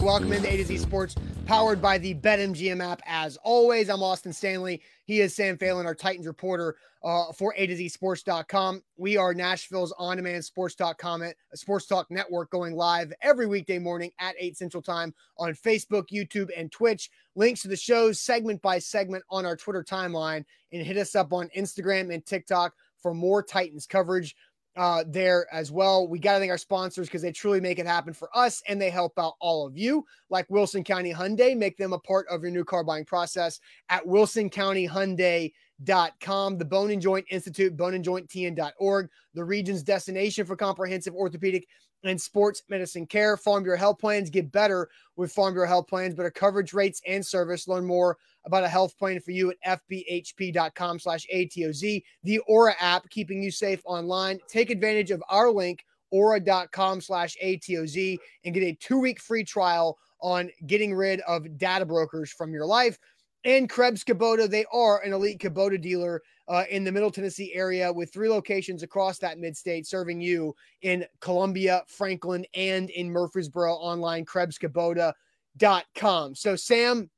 Welcome into A to Z Sports, powered by the BetMGM app. As always, I'm Austin Stanley. He is Sam Phelan, our Titans reporter uh, for A to Z Sports.com. We are Nashville's on demand sports talk comment, sports talk network going live every weekday morning at 8 Central Time on Facebook, YouTube, and Twitch. Links to the shows segment by segment on our Twitter timeline and hit us up on Instagram and TikTok for more Titans coverage uh, there as well. We got to thank our sponsors because they truly make it happen for us and they help out all of you, like Wilson County Hyundai. Make them a part of your new car buying process at wilsoncountyhyundai.com. The Bone and Joint Institute, boneandjointtn.org, the region's destination for comprehensive orthopedic and sports medicine care. Farm Bureau Health Plans get better with Farm Bureau Health Plans, better coverage rates and service. Learn more about a health plan for you at fbhp.com slash ATOZ. The Aura app, keeping you safe online. Take advantage of our link, aura.com slash ATOZ, and get a two-week free trial on getting rid of data brokers from your life. And Krebs Kubota, they are an elite Kubota dealer uh, in the Middle Tennessee area with three locations across that mid state, serving you in Columbia, Franklin, and in Murfreesboro online, KrebsKubota.com. So, Sam,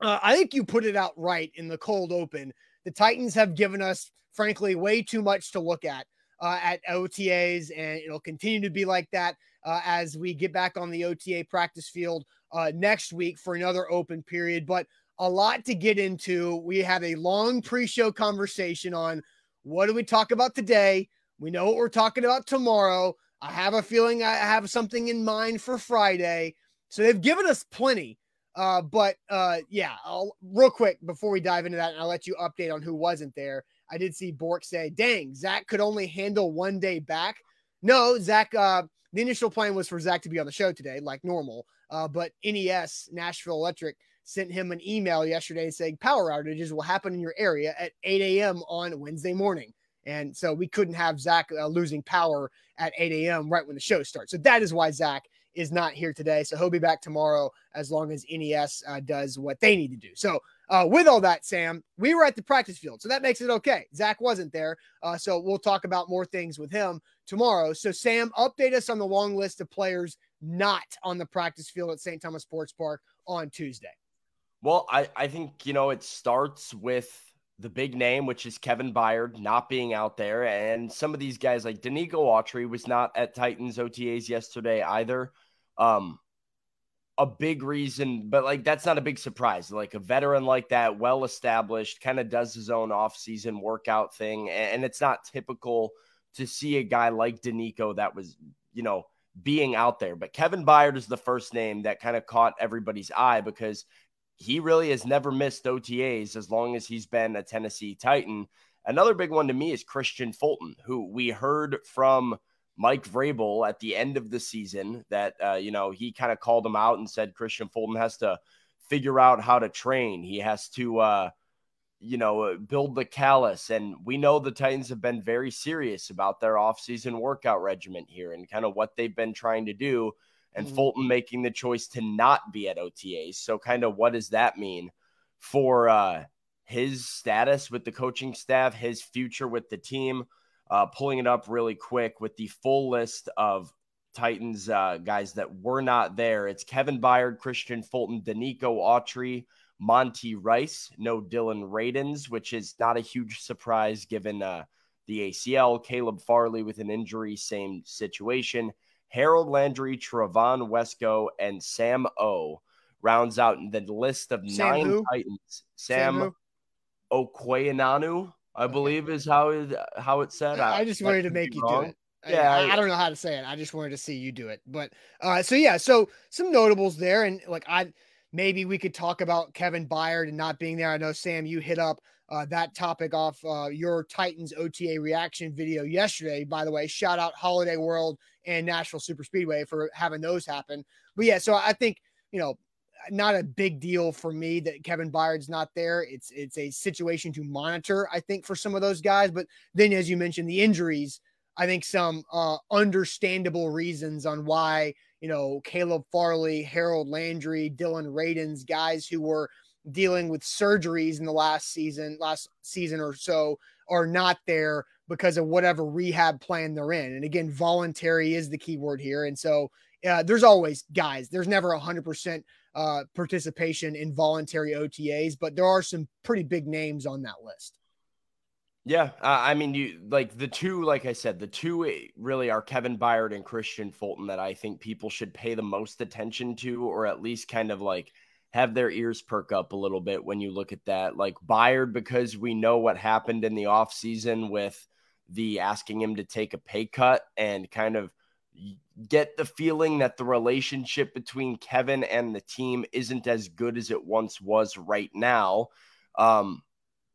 uh, I think you put it out right in the cold open. The Titans have given us, frankly, way too much to look at uh, at OTAs, and it'll continue to be like that uh, as we get back on the OTA practice field uh, next week for another open period. But a lot to get into. We had a long pre show conversation on what do we talk about today? We know what we're talking about tomorrow. I have a feeling I have something in mind for Friday. So they've given us plenty. Uh, but uh, yeah, I'll, real quick before we dive into that, and I'll let you update on who wasn't there. I did see Bork say, dang, Zach could only handle one day back. No, Zach, uh, the initial plan was for Zach to be on the show today, like normal. Uh, but NES, Nashville Electric, sent him an email yesterday saying power outages will happen in your area at 8 a.m. on Wednesday morning. And so we couldn't have Zach uh, losing power at 8 a.m. right when the show starts. So that is why Zach is not here today. So he'll be back tomorrow as long as NES uh, does what they need to do. So, uh, with all that, Sam, we were at the practice field. So that makes it okay. Zach wasn't there. Uh, so we'll talk about more things with him tomorrow. So, Sam, update us on the long list of players not on the practice field at St. Thomas Sports Park on Tuesday. Well, I, I think, you know, it starts with the big name, which is Kevin Byard not being out there. And some of these guys like Denico Autry was not at Titans OTAs yesterday either. Um, a big reason, but like that's not a big surprise. Like a veteran like that, well established, kind of does his own off-season workout thing. And it's not typical to see a guy like Denico that was, you know, being out there. But Kevin Byard is the first name that kind of caught everybody's eye because he really has never missed OTAs as long as he's been a Tennessee Titan. Another big one to me is Kristian Fulton, who we heard from Mike Vrabel at the end of the season that, uh, you know, he kind of called him out and said Kristian Fulton has to figure out how to train. He has to, uh, you know, build the callus. And we know the Titans have been very serious about their offseason workout regimen here and kind of what they've been trying to do and mm-hmm. Fulton making the choice to not be at OTAs. So, kind of what does that mean for uh, his status with the coaching staff, his future with the team? Uh, pulling it up really quick with the full list of Titans uh, guys that were not there. It's Kevin Byard, Kristian Fulton, Denico Autry, Monty Rice, no Dillon Radunz, which is not a huge surprise given uh, the ACL. Caleb Farley with an injury, same situation. Harold Landry, Trevon Wesco, and Sam O rounds out the list of Sam nine who? Titans. Sam, Sam I believe is how it how it said. I, I just wanted to make you wrong. do it. Yeah, I, I, don't know how to say it. I just wanted to see you do it. But uh, so yeah, so some notables there, and like I maybe we could talk about Kevin Byard and not being there. I know Sam, you hit up uh, that topic off uh, your Titans OTA reaction video yesterday. By the way, shout out Holiday World and Nashville Super Speedway for having those happen. But yeah, so I think you know, not a big deal for me that Kevin Byard's not there. It's it's a situation to monitor, I think, for some of those guys. But then, as you mentioned, the injuries. I think some uh, understandable reasons on why you know Caleb Farley, Harold Landry, Dillon Radunz, guys who were dealing with surgeries in the last season, last season or so, are not there because of whatever rehab plan they're in. And again, voluntary is the key word here. And so uh, there's always guys, there's never hundred percent uh, participation in voluntary OTAs, but there are some pretty big names on that list. Yeah, uh, I mean, you like the two, like I said, the two eh, really are Kevin Byard and Kristian Fulton that I think people should pay the most attention to, or at least kind of like have their ears perk up a little bit when you look at that. Like Byard, because we know what happened in the offseason with the asking him to take a pay cut and kind of get the feeling that the relationship between Kevin and the team isn't as good as it once was right now. Um,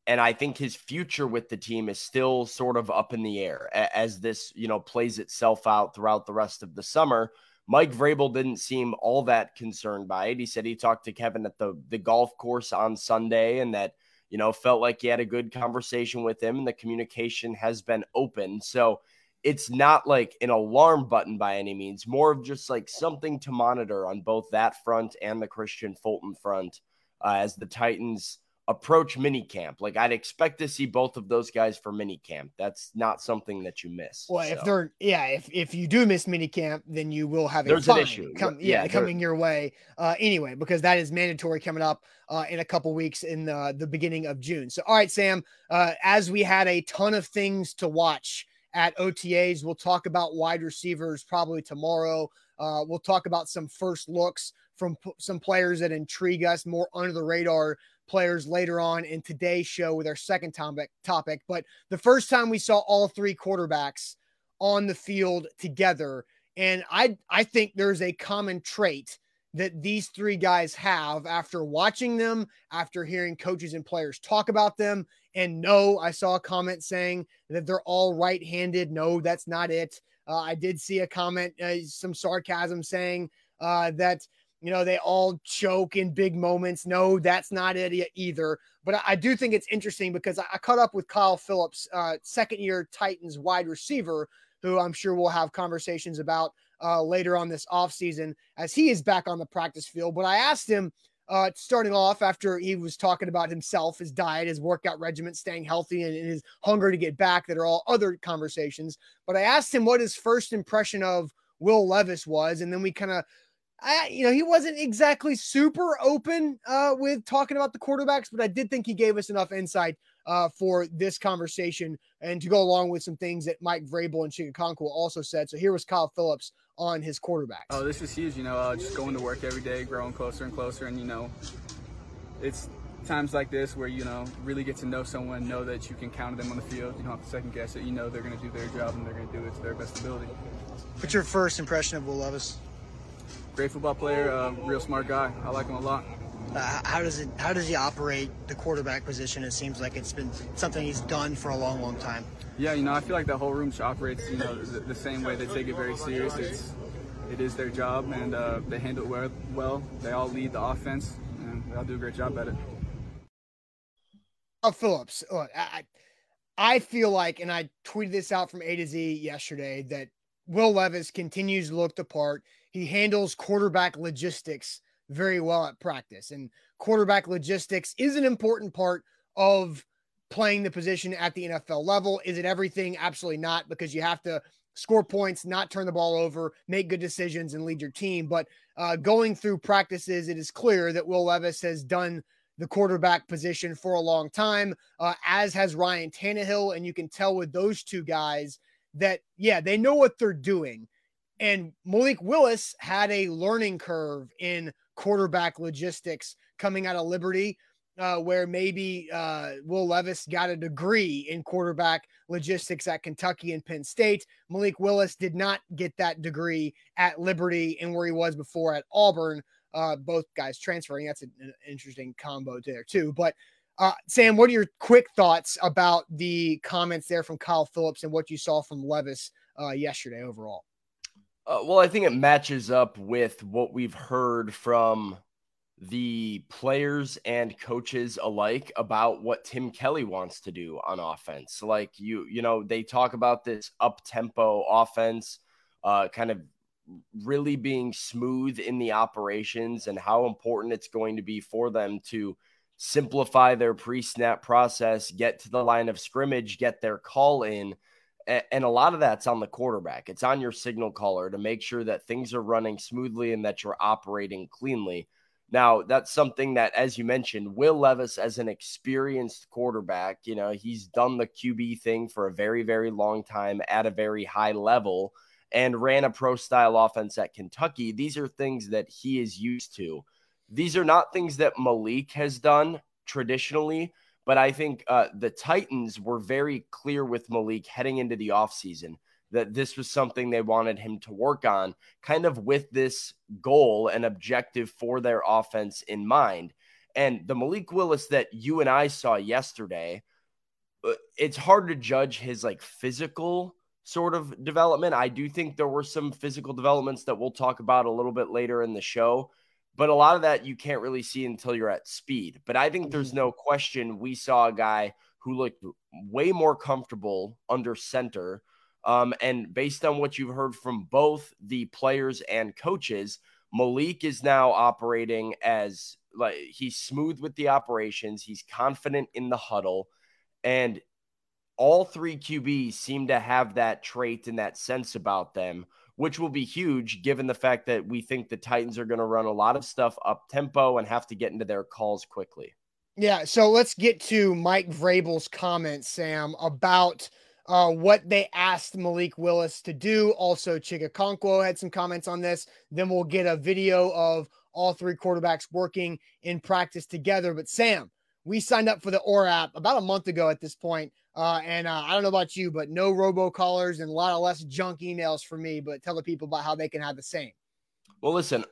and I think his future with the team is still sort of up in the air as this, you know, plays itself out throughout the rest of the summer. Mike Vrabel didn't seem all that concerned by it. He said he talked to Kevin at the the golf course on Sunday and that, you know, felt like he had a good conversation with him and the communication has been open. So it's not like an alarm button by any means, more of just like something to monitor on both that front and the Kristian Fulton front uh, as the Titans approach minicamp. Like I'd expect to see both of those guys for minicamp. That's not something that you miss. Well, so. if they're yeah, if if you do miss minicamp, then you will have a fine an issue. Come, yeah, yeah coming your way. Uh, anyway, because that is mandatory coming up uh, in a couple weeks in the, the beginning of June. So, all right, Sam. Uh, as we had a ton of things to watch at OTAs, we'll talk about wide receivers probably tomorrow. Uh, we'll talk about some first looks from p- some players that intrigue us more under the radar players later on in today's show with our second topic topic. But the first time we saw all three quarterbacks on the field together, and I I think there's a common trait that these three guys have after watching them, after hearing coaches and players talk about them. And no, I saw a comment saying that they're all right handed. No, that's not it. Uh, I did see a comment, uh, some sarcasm saying uh, that you know, they all choke in big moments. No, that's not it either. But I, do think it's interesting because I, I caught up with Kyle Phillips, uh, second year Titans wide receiver, who I'm sure we'll have conversations about uh, later on this offseason as he is back on the practice field. But I asked him, uh, starting off after he was talking about himself, his diet, his workout regimen, staying healthy, and, and his hunger to get back, that are all other conversations. But I asked him what his first impression of Will Levis was, and then we kind of I, you know, he wasn't exactly super open uh, with talking about the quarterbacks, but I did think he gave us enough insight uh, for this conversation and to go along with some things that Mike Vrabel and Chigga also said. So here was Kyle Phillips on his quarterbacks. Oh, this is huge. You know, uh, just going to work every day, growing closer and closer, and you know, it's times like this where you know really get to know someone, know that you can count on them on the field. You don't have to second guess it. You know they're going to do their job and they're going to do it to their best ability. What's your first impression of Will Levis? Great football player, uh, real smart guy. I like him a lot. Uh, how does it? How does he operate the quarterback position? It seems like it's been something he's done for a long, long time. Yeah, you know, I feel like the whole room operates, you know, the, the same way. They take it very serious. It's it is their job, and uh, they handle it well. They all lead the offense, and they all do a great job at it. Oh, Phillips, look, I, I feel like, and I tweeted this out from A to Z yesterday that Will Levis continues to look the part he handles quarterback logistics very well at practice. And quarterback logistics is an important part of playing the position at the NFL level. Is it everything? Absolutely not, because you have to score points, not turn the ball over, make good decisions, and lead your team. But uh, going through practices, it is clear that Will Levis has done the quarterback position for a long time, uh, as has Ryan Tannehill. And you can tell with those two guys that, yeah, they know what they're doing. And Malik Willis had a learning curve in quarterback logistics coming out of Liberty, uh, where maybe uh, Will Levis got a degree in quarterback logistics at Kentucky and Penn State. Malik Willis did not get that degree at Liberty and where he was before at Auburn. Uh, both guys transferring. That's an interesting combo there, too. But Uh, Sam, what are your quick thoughts about the comments there from Kyle Phillips and what you saw from Levis uh, yesterday overall? Uh, well, I think it matches up with what we've heard from the players and coaches alike about what Tim Kelly wants to do on offense. Like you, you know, they talk about this up tempo offense, uh, kind of really being smooth in the operations and how important it's going to be for them to simplify their pre snap process, get to the line of scrimmage, get their call in. And a lot of that's on the quarterback. It's on your signal caller to make sure that things are running smoothly and that you're operating cleanly. Now, that's something that, as you mentioned, Will Levis, as an experienced quarterback, you know, he's done the QB thing for a very, very long time at a very high level and ran a pro style offense at Kentucky. These are things that he is used to. These are not things that Malik has done traditionally, but I think uh, the Titans were very clear with Malik heading into the offseason that this was something they wanted him to work on, kind of with this goal and objective for their offense in mind. And the Malik Willis that you and I saw yesterday, uh, it's hard to judge his like physical sort of development. I do think there were some physical developments that we'll talk about a little bit later in the show, but a lot of that you can't really see until you're at speed. But I think there's mm-hmm. no question we saw a guy who looked way more comfortable under center. Um, and based on what you've heard from both the players and coaches, Malik is now operating as like he's smooth with the operations, he's confident in the huddle, and all three QBs seem to have that trait and that sense about them, which will be huge given the fact that we think the Titans are going to run a lot of stuff up tempo and have to get into their calls quickly. Yeah, so let's get to Mike Vrabel's comments, Sam, about uh, what they asked Malik Willis to do. Also, Chig Okonkwo had some comments on this. Then we'll get a video of all three quarterbacks working in practice together. But Sam, we signed up for the Aura app about a month ago at this point. Uh, and uh, I don't know about you, but no robocallers and a lot of less junk emails for me. But tell the people about how they can have the same. Well, listen,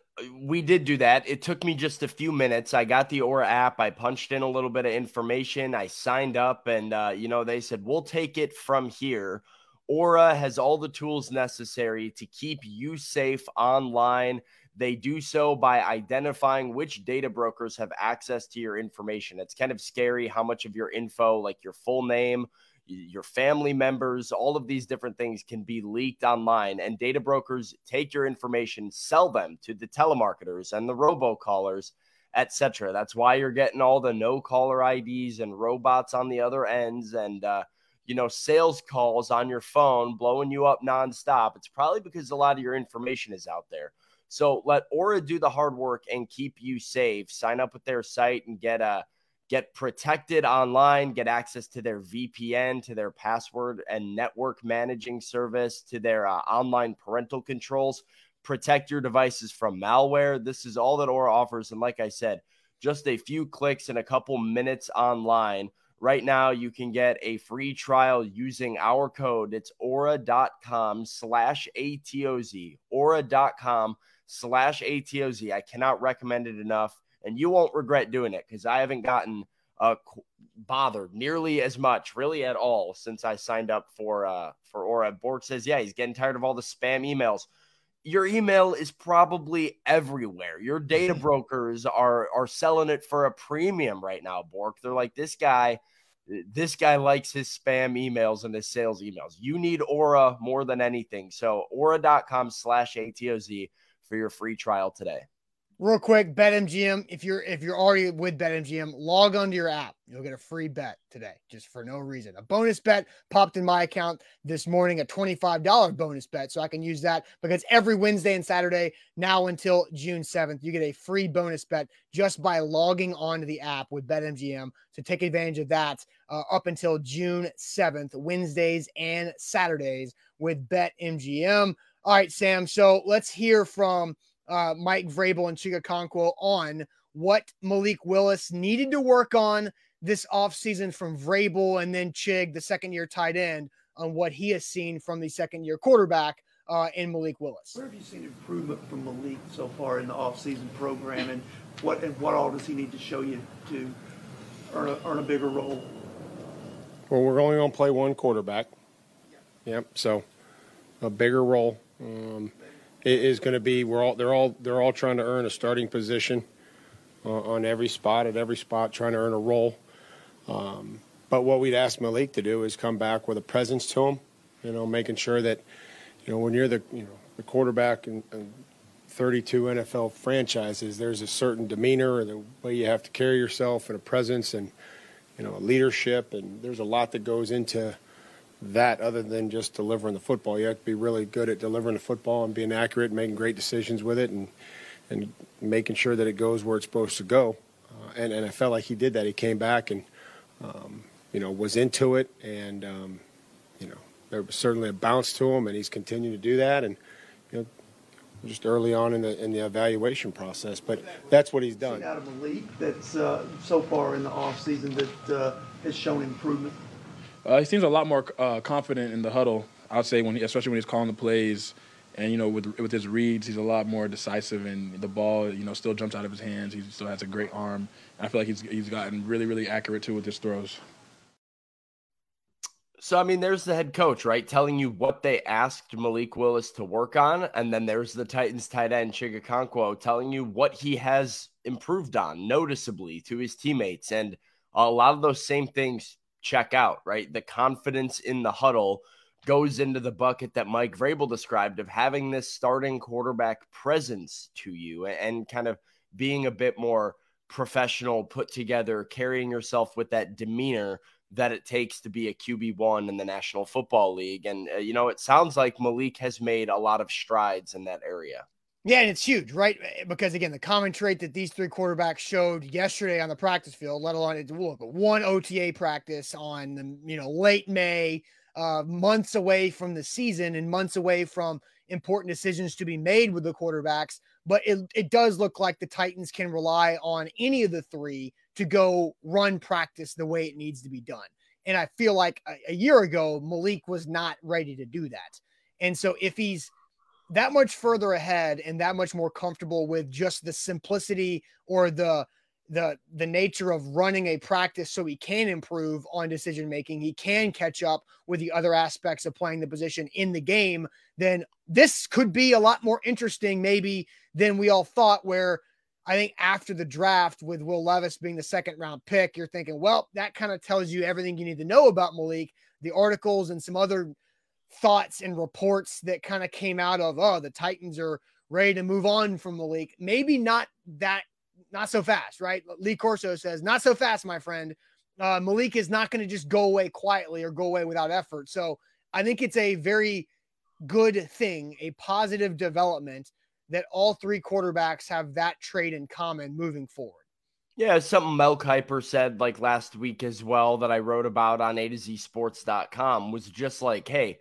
we did do that. It took me just a few minutes. I got the Aura app. I punched in a little bit of information. I signed up, and uh, you know they said we'll take it from here. Aura has all the tools necessary to keep you safe online they do so by identifying which data brokers have access to your information. It's kind of scary how much of your info, like your full name, your family members, all of these different things can be leaked online. And data brokers take your information, sell them to the telemarketers and the robocallers, etc. That's why you're getting all the no caller IDs and robots on the other ends and, uh, you know, sales calls on your phone blowing you up nonstop. It's probably because a lot of your information is out there. So let Aura do the hard work and keep you safe. Sign up with their site and get a uh, get protected online, get access to their VPN, to their password and network managing service, to their uh, online parental controls, protect your devices from malware. This is all that Aura offers. And like I said, just a few clicks and a couple minutes online. Right now, you can get a free trial using our code. It's aura.com slash ATOZ. Aura.com slash ATOZ. I cannot recommend it enough. And you won't regret doing it because I haven't gotten uh, bothered nearly as much, really at all, since I signed up for uh, for Aura. Bork says, yeah, he's getting tired of all the spam emails. Your email is probably everywhere. Your data brokers are are selling it for a premium right now, Bork. They're like, this guy, this guy likes his spam emails and his sales emails. You need Aura more than anything. So aura.com slash ATOZ for your free trial today. Real quick, BetMGM. If you're if you're already with BetMGM, log onto your app. You'll get a free bet today, just for no reason. A bonus bet popped in my account this morning, a $25 bonus bet. So I can use that because every Wednesday and Saturday, now until June 7th, you get a free bonus bet just by logging onto the app with BetMGM. So take advantage of that uh, up until June 7th, Wednesdays and Saturdays with BetMGM. All right, Sam. So let's hear from uh, Mike Vrabel and Chig Okonkwo on what Malik Willis needed to work on this offseason from Vrabel and then Chig, the second year tight end, on what he has seen from the second year quarterback uh, in Malik Willis. Where have you seen improvement from Malik so far in the offseason program and what and what all does he need to show you to earn a, earn a bigger role? Well, we're only going to play one quarterback. Yep. So a bigger role um, is going to be. We're all they're all they're all trying to earn a starting position uh, on every spot at every spot, trying to earn a role. Um, but what we'd ask Malik to do is come back with a presence to him. You know, making sure that you know when you're the you know the quarterback in, in 32 NFL franchises, there's a certain demeanor and the way you have to carry yourself and a presence and you know leadership and there's a lot that goes into that other than just delivering the football. You have to be really good at delivering the football and being accurate, and making great decisions with it, and and making sure that it goes where it's supposed to go. Uh, and and I felt like he did that. He came back and um, you know was into it, and um, you know there was certainly a bounce to him, and he's continued to do that. And you know just early on in the in the evaluation process, but that's what he's done. Out of Malik, that's uh, so far in the off season that uh, has shown improvement. Uh, he seems a lot more uh, confident in the huddle. I'd say when, he, especially when he's calling the plays, and you know, with with his reads, he's a lot more decisive, and the ball, you know, still jumps out of his hands. He still has a great arm. And I feel like he's he's gotten really, really accurate too with his throws. So I mean, there's the head coach, right, telling you what they asked Malik Willis to work on, and then there's the Titans tight end Chig Okonkwo telling you what he has improved on noticeably to his teammates, and a lot of those same things check out, right? The confidence in the huddle goes into the bucket that Mike Vrabel described of having this starting quarterback presence to you and kind of being a bit more professional, put together, carrying yourself with that demeanor that it takes to be a QB1 in the National Football League. And, uh, you know, it sounds like Malik has made a lot of strides in that area. Yeah, and it's huge, right? Eh, because again, the common trait that these three quarterbacks showed yesterday on the practice field, let alone look, one OTA practice on the you know late May, uh, months away from the season and months away from important decisions to be made with the quarterbacks. But it, it does look like the Titans can rely on any of the three to go run practice the way it needs to be done. And I feel like a, a year ago, Malik was not ready to do that. And so if he's that much further ahead and that much more comfortable with just the simplicity or the the the nature of running a practice so he can improve on decision making he can catch up with the other aspects of playing the position in the game then this could be a lot more interesting maybe than we all thought where i think after the draft with will levis being the second round pick you're thinking well that kind of tells you everything you need to know about malik the articles and some other thoughts and reports that kind of came out of, oh, the Titans are ready to move on from Malik. Maybe not that, not so fast, right? Lee Corso says, not so fast, my friend. Uh, Malik is not going to just go away quietly or go away without effort. So I think it's a very good thing, a positive development that all three quarterbacks have that trait in common moving forward. Yeah, something Mel Kiper said like last week as well that I wrote about on A to Z sports.com was just like, hey,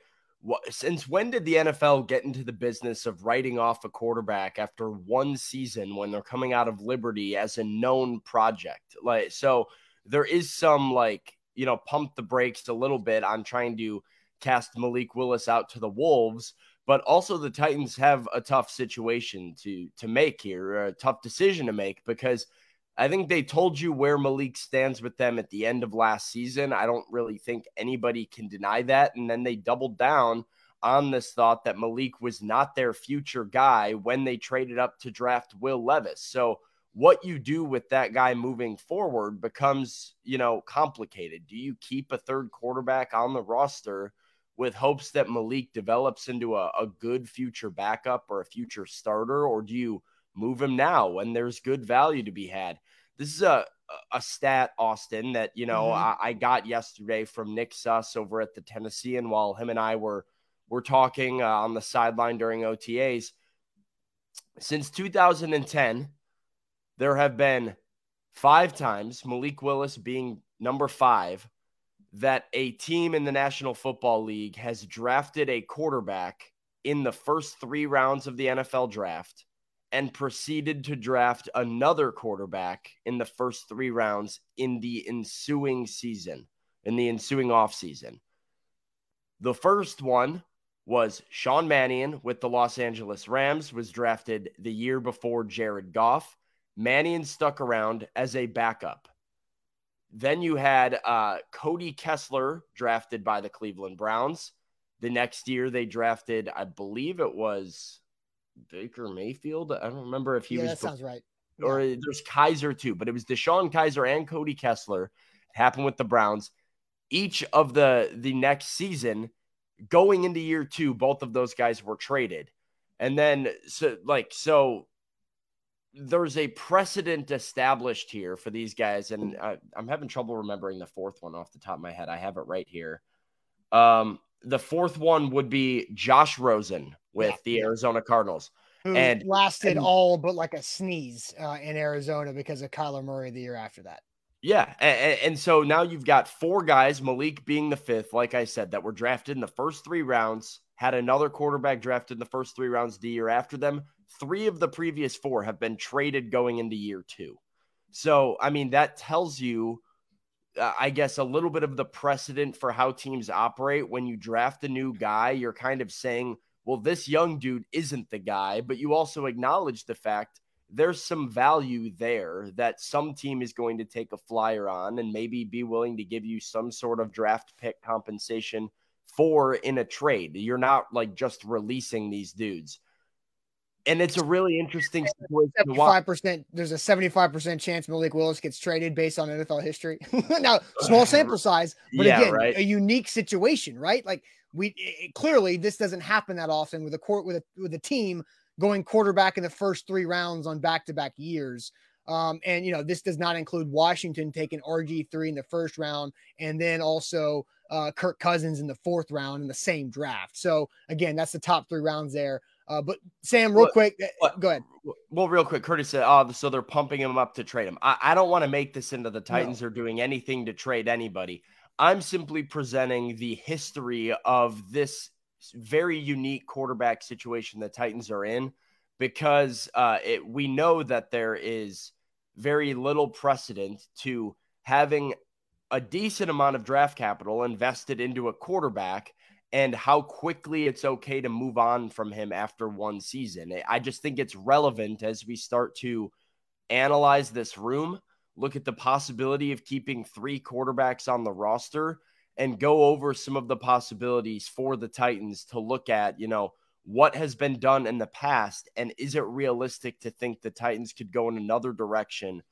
since when did the NFL get into the business of writing off a quarterback after one season when they're coming out of Liberty as a known project? Like, so there is some like, you know, pump the brakes a little bit on trying to cast Malik Willis out to the Wolves, but also the Titans have a tough situation to to make here, a tough decision to make because – I think they told you where Malik stands with them at the end of last season. I don't really think anybody can deny that. And then they doubled down on this thought that Malik was not their future guy when they traded up to draft Will Levis. So, what you do with that guy moving forward becomes, you know, complicated. Do you keep a third quarterback on the roster with hopes that Malik develops into a, a good future backup or a future starter, or do you move him now when there's good value to be had. This is a a stat, Austin, that you know mm-hmm. I, I, got yesterday from Nick Suss over at the Tennessean while him and I were were talking uh, on the sideline during OTAs. Since 2010, there have been five times Malik Willis being number five that a team in the National Football League has drafted a quarterback in the first three rounds of the NFL draft and proceeded to draft another quarterback in the first three rounds in the ensuing season, in the ensuing offseason. The first one was Sean Mannion with the Los Angeles Rams, was drafted the year before Jared Goff. Mannion stuck around as a backup. Then you had uh, Cody Kessler drafted by the Cleveland Browns. The next year they drafted, I believe it was Baker Mayfield. I don't remember if he yeah, was. That sounds right. Or yeah. there's Kizer too, but it was DeShone Kizer and Cody Kessler. It happened with the Browns. Each of the the next season, going into year two, both of those guys were traded. And then so like so there's a precedent established here for these guys, and I, I, am having trouble remembering the fourth one off the top of my head. I have it right here. Um, the fourth one would be Josh Rosen with yeah. the Arizona Cardinals. Who and lasted and, all but like a sneeze uh, in Arizona because of Kyler Murray the year after that. Yeah. And, and, so now you've got four guys, Malik being the fifth, like I said, that were drafted in the first three rounds, had another quarterback drafted in the first three rounds the year after them. Three of the previous four have been traded going into year two. So, I mean, that tells you, uh, I guess, a little bit of the precedent for how teams operate. When you draft a new guy, you're kind of saying, well, this young dude isn't the guy, but you also acknowledge the fact there's some value there that some team is going to take a flyer on and maybe be willing to give you some sort of draft pick compensation for in a trade. You're not like just releasing these dudes. And it's a really interesting situation. Seventy-five percent. There's a seventy-five percent chance Malik Willis gets traded based on NFL history. now, small sample size, but yeah, again, right? a unique situation, right? Like we it, clearly this doesn't happen that often with a court with a with a team going quarterback in the first three rounds on back to back years. Um, and you know, this does not include Washington taking RG3 in the first round and then also uh, Kirk Cousins in the fourth round in the same draft. So again, that's the top three rounds there. Uh, but Sam, real quick, uh, go ahead. Well, real quick, Curtis said, "Oh, so they're pumping him up to trade him." I, I don't want to make this into the Titans no. are doing anything to trade anybody. I'm simply presenting the history of this very unique quarterback situation the Titans are in because uh, it, we know that there is very little precedent to having a decent amount of draft capital invested into a quarterback and how quickly it's okay to move on from him after one season. I just think it's relevant as we start to analyze this room, look at the possibility of keeping three quarterbacks on the roster and go over some of the possibilities for the Titans to look at, you know, what has been done in the past and is it realistic to think the Titans could go in another direction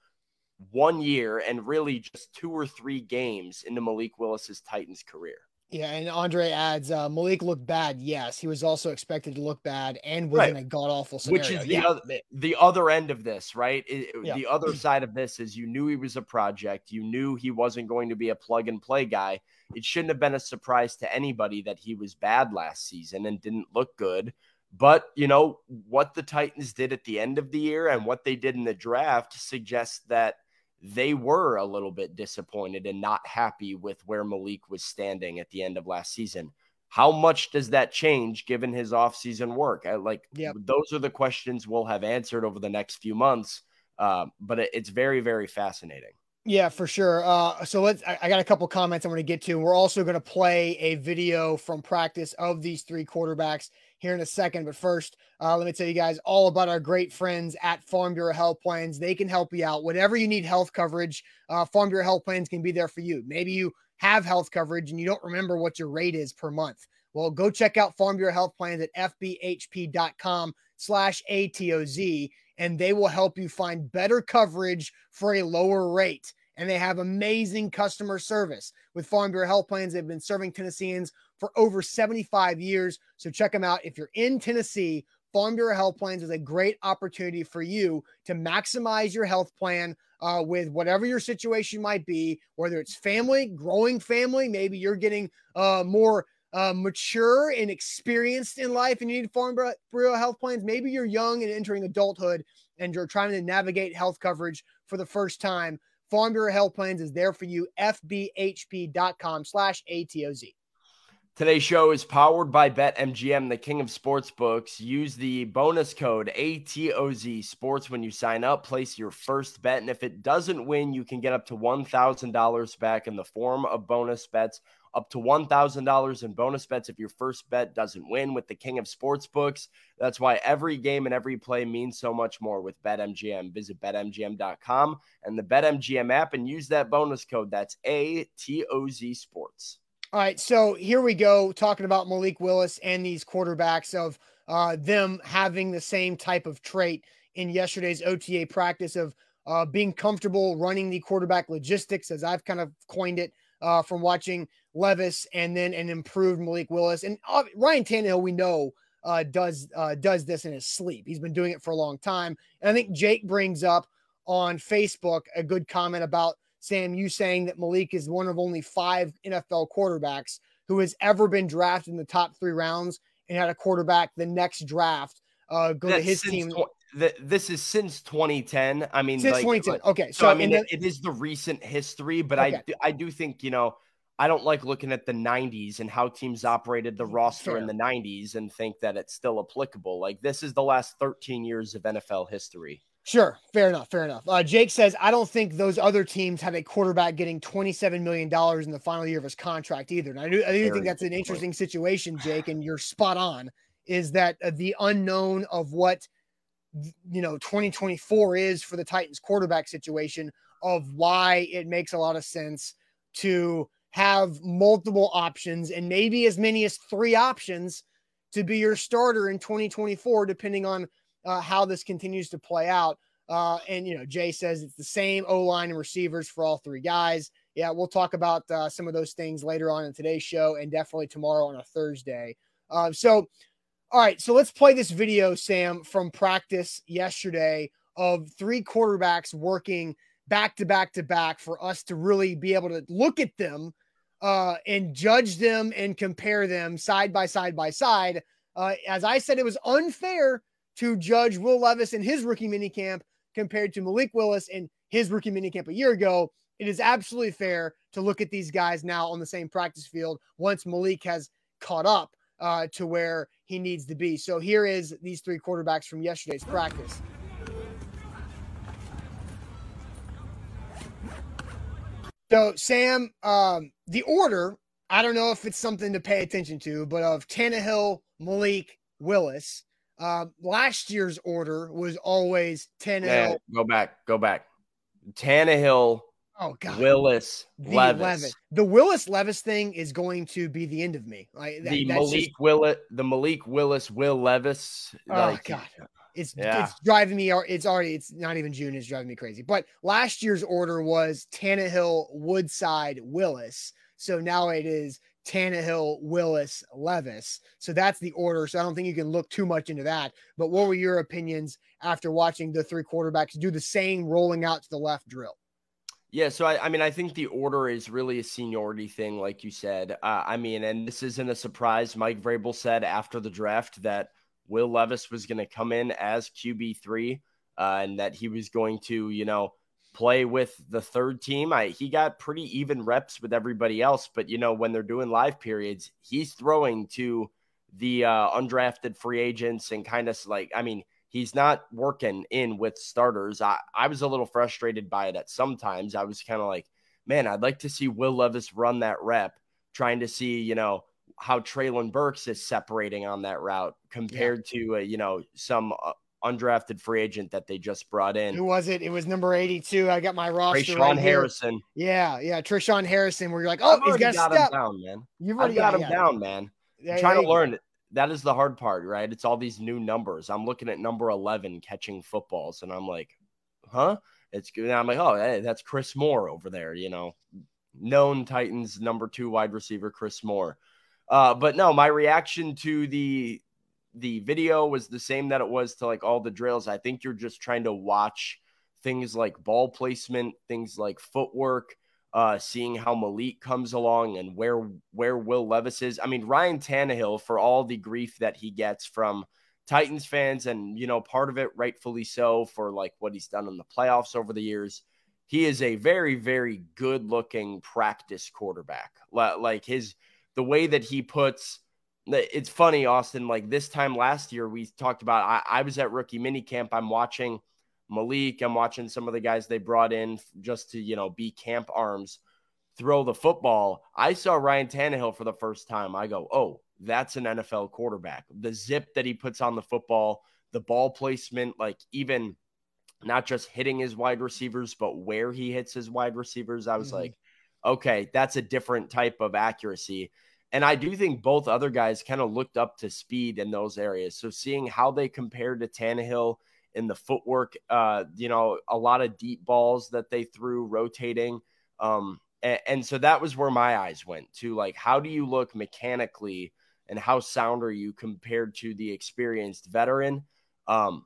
one year and really just two or three games into Malik Willis's Titans career? Yeah, and Andre adds uh, Malik looked bad. Yes, he was also expected to look bad and was right. in a god awful scenario. Which is the, yeah. other, the other end of this, right? It, yeah. The other side of this is you knew he was a project. You knew he wasn't going to be a plug and play guy. It shouldn't have been a surprise to anybody that he was bad last season and didn't look good. But, you know, what the Titans did at the end of the year and what they did in the draft suggests that – they were a little bit disappointed and not happy with where Malik was standing at the end of last season. How much does that change given his offseason work? I, like, yep. those are the questions we'll have answered over the next few months. Uh, but it, it's very, very fascinating. Yeah, for sure. Uh, so let's. I, I, got a couple comments I'm going to get to. We're also going to play a video from practice of these three quarterbacks here in a second. But first, uh, let me tell you guys all about our great friends at Farm Bureau Health Plans. They can help you out. Whatever you need health coverage, uh, Farm Bureau Health Plans can be there for you. Maybe you have health coverage and you don't remember what your rate is per month. Well, go check out Farm Bureau Health Plans at fbhp.com slash ATOZ, and they will help you find better coverage for a lower rate. And they have amazing customer service. With Farm Bureau Health Plans, they've been serving Tennesseans for over 75 years. So check them out. If you're in Tennessee, Farm Bureau Health Plans is a great opportunity for you to maximize your health plan uh, with whatever your situation might be, whether it's family, growing family, maybe you're getting uh, more uh, mature and experienced in life and you need Farm Bureau Health Plans. Maybe you're young and entering adulthood and you're trying to navigate health coverage for the first time. Farm Bureau Health Plans is there for you. FBHP.com slash ATOZ. Today's show is powered by BetMGM, the king of sportsbooks. Use the bonus code ATOZ Sports when you sign up. Place your first bet, and if it doesn't win, you can get up to $1,000 back in the form of bonus bets up to $1,000 in bonus bets if your first bet doesn't win with the king of sportsbooks. That's why every game and every play means so much more with BetMGM. Visit betmgm.com and the BetMGM app and use that bonus code. That's ATOZ Sports. All right, so here we go talking about Malik Willis and these quarterbacks of uh, them having the same type of trait in yesterday's OTA practice of uh, being comfortable running the quarterback logistics, as I've kind of coined it uh, from watching Levis and then an improved Malik Willis. And uh, Ryan Tannehill, we know, uh, does uh, does this in his sleep. He's been doing it for a long time. And I think Jake brings up on Facebook a good comment about Sam, you saying that Malik is one of only five NFL quarterbacks who has ever been drafted in the top three rounds and had a quarterback the next draft uh, go That's to his team. Tw- this is since 2010. I mean, since like, 2010. Like, okay, so, so I mean, it, it is the recent history, but okay. I I do think you know I don't like looking at the 90s and how teams operated the roster in the 90s and think that it's still applicable. Like this is the last 13 years of NFL history. Sure, fair enough, fair enough. Uh, Jake says, I don't think those other teams have a quarterback getting $27 million in the final year of his contract either. And I do, I do think that's an interesting situation, Jake, and you're spot on. Is that uh, the unknown of what you know 2024 is for the Titans quarterback situation of why it makes a lot of sense to have multiple options and maybe as many as three options to be your starter in 2024, depending on uh, how this continues to play out. Uh, and, you know, Jay says it's the same O line and receivers for all three guys. Yeah, we'll talk about uh, some of those things later on in today's show and definitely tomorrow on a Thursday. Uh, so, all right, so let's play this video, Sam, from practice yesterday of three quarterbacks working back to back to back for us to really be able to look at them uh, and judge them and compare them side by side by side. Uh, as I said, it was unfair to judge Will Levis in his rookie minicamp compared to Malik Willis in his rookie minicamp a year ago. It is absolutely fair to look at these guys now on the same practice field once Malik has caught up uh, to where he needs to be. So here is these three quarterbacks from yesterday's practice. So, Sam, um, the order, I don't know if it's something to pay attention to, but of Tannehill, Malik, Willis, uh, last year's order was always Tannehill. Yeah, go back, go back. Tannehill, oh God, Willis, the Levis. Levis. The Willis Levis thing is going to be the end of me. Like that, the Malik just... Willis, the Malik Willis, Will Levis. Oh like, God, it's yeah. it's driving me. It's already. It's not even June. It's driving me crazy. But last year's order was Tannehill, Woodside, Willis. So now it is Tannehill, Willis, Levis. So that's the order. So I don't think you can look too much into that. But what were your opinions after watching the three quarterbacks do the same rolling out to the left drill? Yeah, so I, I mean, I think the order is really a seniority thing, like you said. Uh, I mean, and this isn't a surprise. Mike Vrabel said after the draft that Will Levis was going to come in as QB3 uh, and that he was going to, you know, play with the third team. I, he got pretty even reps with everybody else, but, you know, when they're doing live periods, he's throwing to the uh, undrafted free agents and kind of like, I mean, he's not working in with starters. I, I was a little frustrated by it at sometimes. I was kind of like, man, I'd like to see Will Levis run that rep, trying to see, you know, how Treylon Burks is separating on that route compared yeah. to uh, you know some uh, undrafted free agent that they just brought in. Who was it? It was number 82. I got my roster. Tre'Shaun right Harrison. Yeah, yeah. Tre'Shaun Harrison, where you're like, oh, he's got, got him down, man. You've already got him yeah. down, man. Yeah, I'm trying to learn. That is the hard part, right? It's all these new numbers. I'm looking at number 11 catching footballs, and I'm like, huh? It's good. And I'm like, oh, hey, that's Chris Moore over there, you know, known Titans number two wide receiver, Chris Moore. Uh, but no, my reaction to the the video was the same that it was to like all the drills. I think you're just trying to watch things like ball placement, things like footwork, uh, seeing how Malik comes along and where where Will Levis is. I mean, Ryan Tannehill, for all the grief that he gets from Titans fans, and you know, part of it rightfully so for like what he's done in the playoffs over the years. He is a very, very good looking practice quarterback. Like his the way that he puts it's funny, Austin. Like this time last year, we talked about I, I was at rookie mini camp. I'm watching Malik. I'm watching some of the guys they brought in just to, you know, be camp arms. throw the football. I saw Ryan Tannehill for the first time. I go, oh, that's an NFL quarterback. The zip that he puts on the football, the ball placement, like even not just hitting his wide receivers, but where he hits his wide receivers. I was mm-hmm. like, okay, that's a different type of accuracy. And I do think both other guys kind of looked up to speed in those areas. So seeing how they compared to Tannehill in the footwork, uh, you know, a lot of deep balls that they threw rotating. Um, and, and so that was where my eyes went to like, how do you look mechanically and how sound are you compared to the experienced veteran? Um,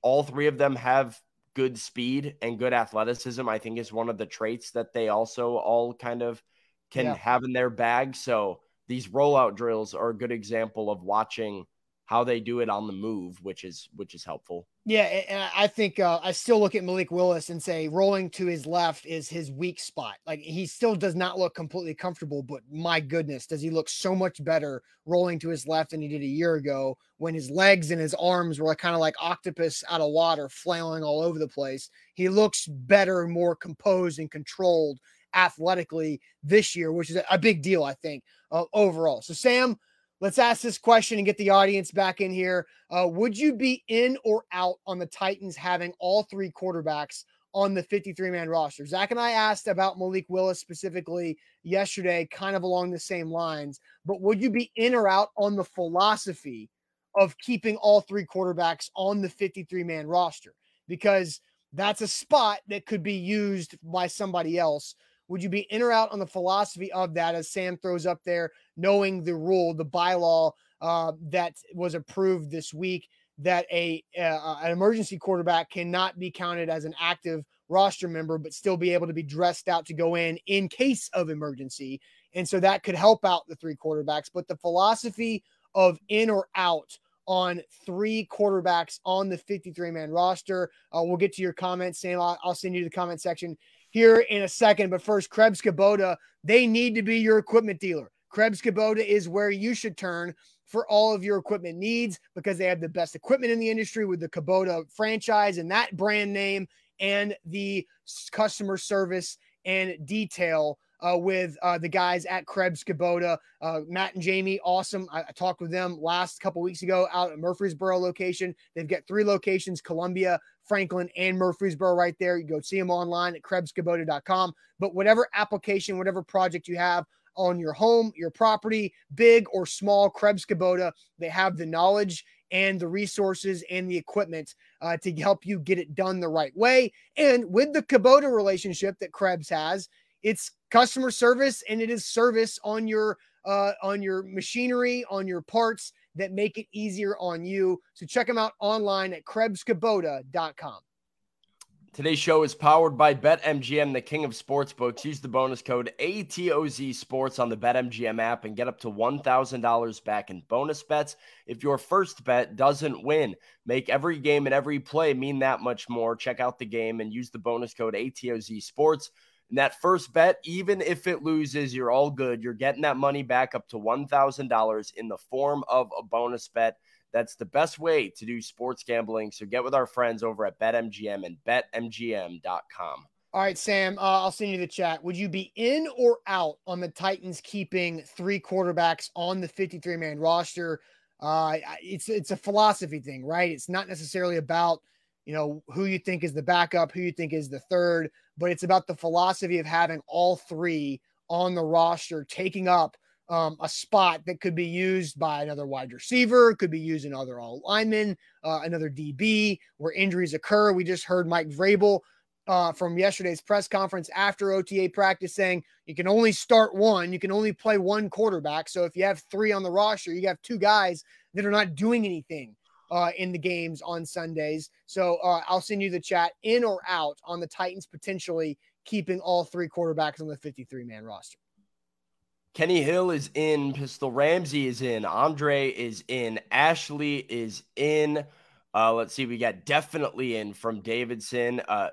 all three of them have good speed and good athleticism. I think is one of the traits that they also all kind of can yeah. have in their bag. So these rollout drills are a good example of watching how they do it on the move, which is which is helpful. Yeah, and I think uh, I still look at Malik Willis and say rolling to his left is his weak spot. Like he still does not look completely comfortable, but my goodness, does he look so much better rolling to his left than he did a year ago when his legs and his arms were like, kind of like octopus out of water, flailing all over the place. He looks better, more composed and controlled athletically this year, which is a big deal, I think, uh, overall. So Sam let's ask this question and get the audience back in here. Uh, would you be in or out on the Titans having all three quarterbacks on the 53 man roster? Zach and I asked about Malik Willis specifically yesterday, kind of along the same lines, but would you be in or out on the philosophy of keeping all three quarterbacks on the 53 man roster? Because that's a spot that could be used by somebody else would you be in or out on the philosophy of that as Sam throws up there, knowing the rule, the bylaw uh, that was approved this week that a uh, an emergency quarterback cannot be counted as an active roster member, but still be able to be dressed out to go in in case of emergency, and so that could help out the three quarterbacks. But the philosophy of in or out on three quarterbacks on the 53 man roster. Uh, we'll get to your comments, Sam. I'll, I'll send you to the comment section here in a second. But first, Krebs Kubota, they need to be your equipment dealer. Krebs Kubota is where you should turn for all of your equipment needs because they have the best equipment in the industry with the Kubota franchise and that brand name and the customer service and detail uh, with uh, the guys at Krebs Kubota. Uh, Matt and Jamie, awesome. I, I, talked with them last couple weeks ago out at Murfreesboro location. They've got three locations Columbia, Franklin, and Murfreesboro right there. You go see them online at KrebsKubota.com. But whatever application, whatever project you have, on your home, your property, big or small, Krebs Kubota, they have the knowledge and the resources and the equipment uh, to help you get it done the right way. And with the Kubota relationship that Krebs has, it's customer service and it is service on your uh, on your machinery, on your parts that make it easier on you. So check them out online at KrebsKubota.com. Today's show is powered by BetMGM, the king of sportsbooks. Use the bonus code ATOZ Sports on the BetMGM app and get up to $1,000 back in bonus bets if your first bet doesn't win. Make every game and every play mean that much more. Check out the game and use the bonus code ATOZ Sports. And that first bet, even if it loses, you're all good. You're getting that money back up to $1,000 in the form of a bonus bet. That's the best way to do sports gambling. So get with our friends over at BetMGM and betmgm.com. All right, Sam, uh, I'll send you the chat. Would you be in or out on the Titans keeping three quarterbacks on the 53 man roster? Uh, it's it's a philosophy thing, right? It's not necessarily about you know who you think is the backup, who you think is the third but it's about the philosophy of having all three on the roster taking up um, a spot that could be used by another wide receiver, could be used in other all linemen, uh, another DB where injuries occur. We just heard Mike Vrabel uh, from yesterday's press conference after OTA practice saying you can only start one, you can only play one quarterback. So if you have three on the roster, you have two guys that are not doing anything uh, in the games on Sundays. So uh, I'll send you the chat in or out on the Titans potentially keeping all three quarterbacks on the 53 man roster. Kenny Hill is in. Pistol Ramsey is in. Andre is in. Ashley is in. Uh, let's see. We got definitely in from Davidson. Uh,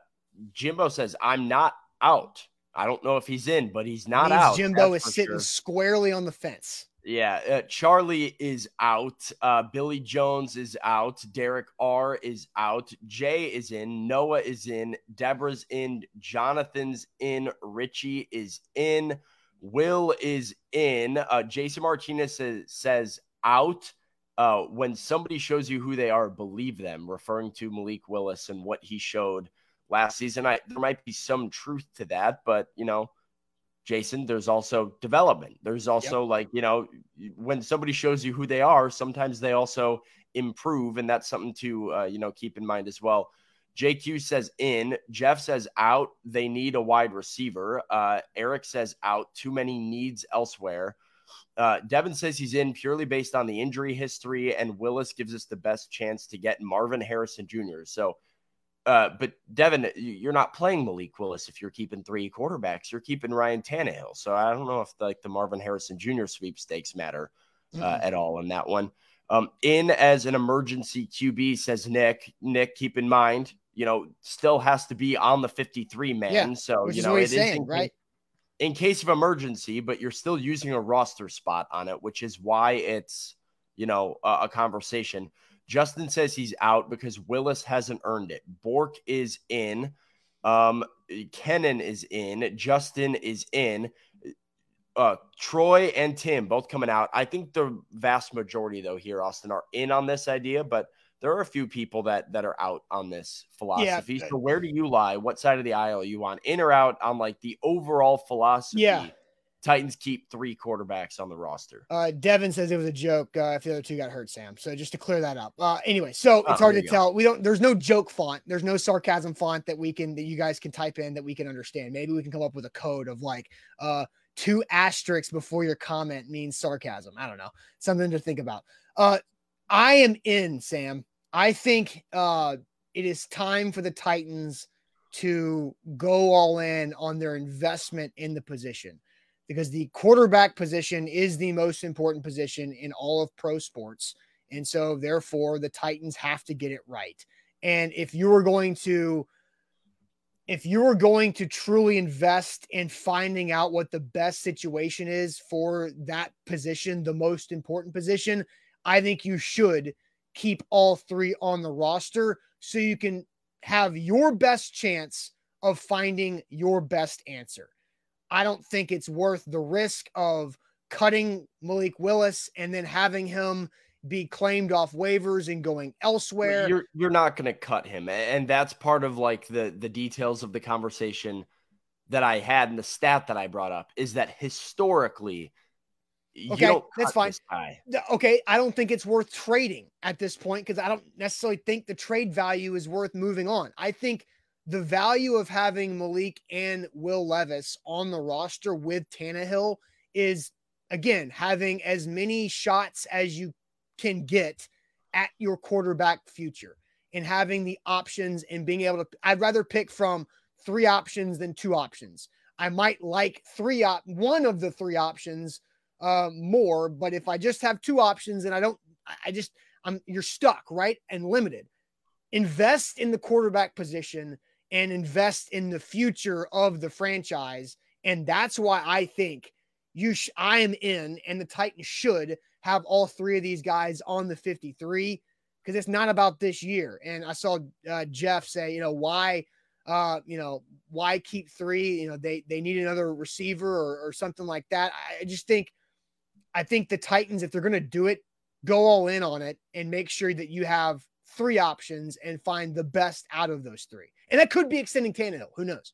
Jimbo says, I'm not out. I don't know if he's in, but he's not out. Jimbo is sitting sure. squarely on the fence. Yeah, uh, Charlie is out. Uh, Billy Jones is out. Derek R is out. Jay is in. Noah is in. Deborah's in. Jonathan's in. Richie is in. Will is in. Uh, Jason Martinez says, says out. Uh, when somebody shows you who they are, believe them, referring to Malik Willis and what he showed last season. I, there might be some truth to that, but you know, Jason, there's also development. There's also yep. like, you know, when somebody shows you who they are, sometimes they also improve. And that's something to, uh, you know, keep in mind as well. JQ says in, Jeff says out. They need a wide receiver. Uh, Eric says out. Too many needs elsewhere. Uh, Devin says he's in purely based on the injury history, and Willis gives us the best chance to get Marvin Harrison Jr. So uh, but Devin, you're not playing Malik Willis if you're keeping three quarterbacks. You're keeping Ryan Tannehill. So I don't know if like the Marvin Harrison Jr. sweepstakes matter uh, mm-hmm. at all in that one. Um, in as an emergency QB says Nick. Nick, keep in mind, you know, still has to be on the 53 man. Yeah, so you know, it is in, right in case of emergency, but you're still using a roster spot on it, which is why it's you know a, a conversation. Justin says he's out because Willis hasn't earned it. Bork is in. Um, Kennan is in. Justin is in. Uh, Troy and Tim both coming out. I think the vast majority, though, here, Austin, are in on this idea, but there are a few people that that are out on this philosophy. Yeah. So where do you lie? What side of the aisle are you on? In or out on like the overall philosophy? Yeah. Titans keep three quarterbacks on the roster. Uh, Devin says it was a joke uh, if the other two got hurt, Sam. So just to clear that up. Uh, anyway, so oh, it's hard to tell. We don't. There's no joke font. There's no sarcasm font that we can that you guys can type in that we can understand. Maybe we can come up with a code of like uh two asterisks before your comment means sarcasm. I don't know. Something to think about. Uh, I am in Sam. I think uh it is time for the Titans to go all in on their investment in the position because the quarterback position is the most important position in all of pro sports. And so, therefore, the Titans have to get it right. And if you are going to, if you are going to truly invest in finding out what the best situation is for that position, the most important position, I think you should keep all three on the roster so you can have your best chance of finding your best answer. I don't think it's worth the risk of cutting Malik Willis and then having him be claimed off waivers and going elsewhere. You're you're not going to cut him, and that's part of like the the details of the conversation that I had and the stat that I brought up is that historically. Okay, that's fine. Okay, I don't think it's worth trading at this point because I don't necessarily think the trade value is worth moving on. I think the value of having Malik and Will Levis on the roster with Tannehill is again having as many shots as you can get at your quarterback future and having the options and being able to I'd rather pick from three options than two options. I might like three op one of the three options uh more, but if I just have two options and I don't I just I'm you're stuck, right? And limited. Invest in the quarterback position and invest in the future of the franchise. And that's why I think you sh- I am in, and the Titans should have all three of these guys on the 53 because it's not about this year. And I saw uh, Jeff say, you know, why, uh, you know, why keep three? You know, they they need another receiver or, or something like that. I just think, I think the Titans, if they're going to do it, go all in on it and make sure that you have three options and find the best out of those three. And that could be extending Tannehill. Who knows?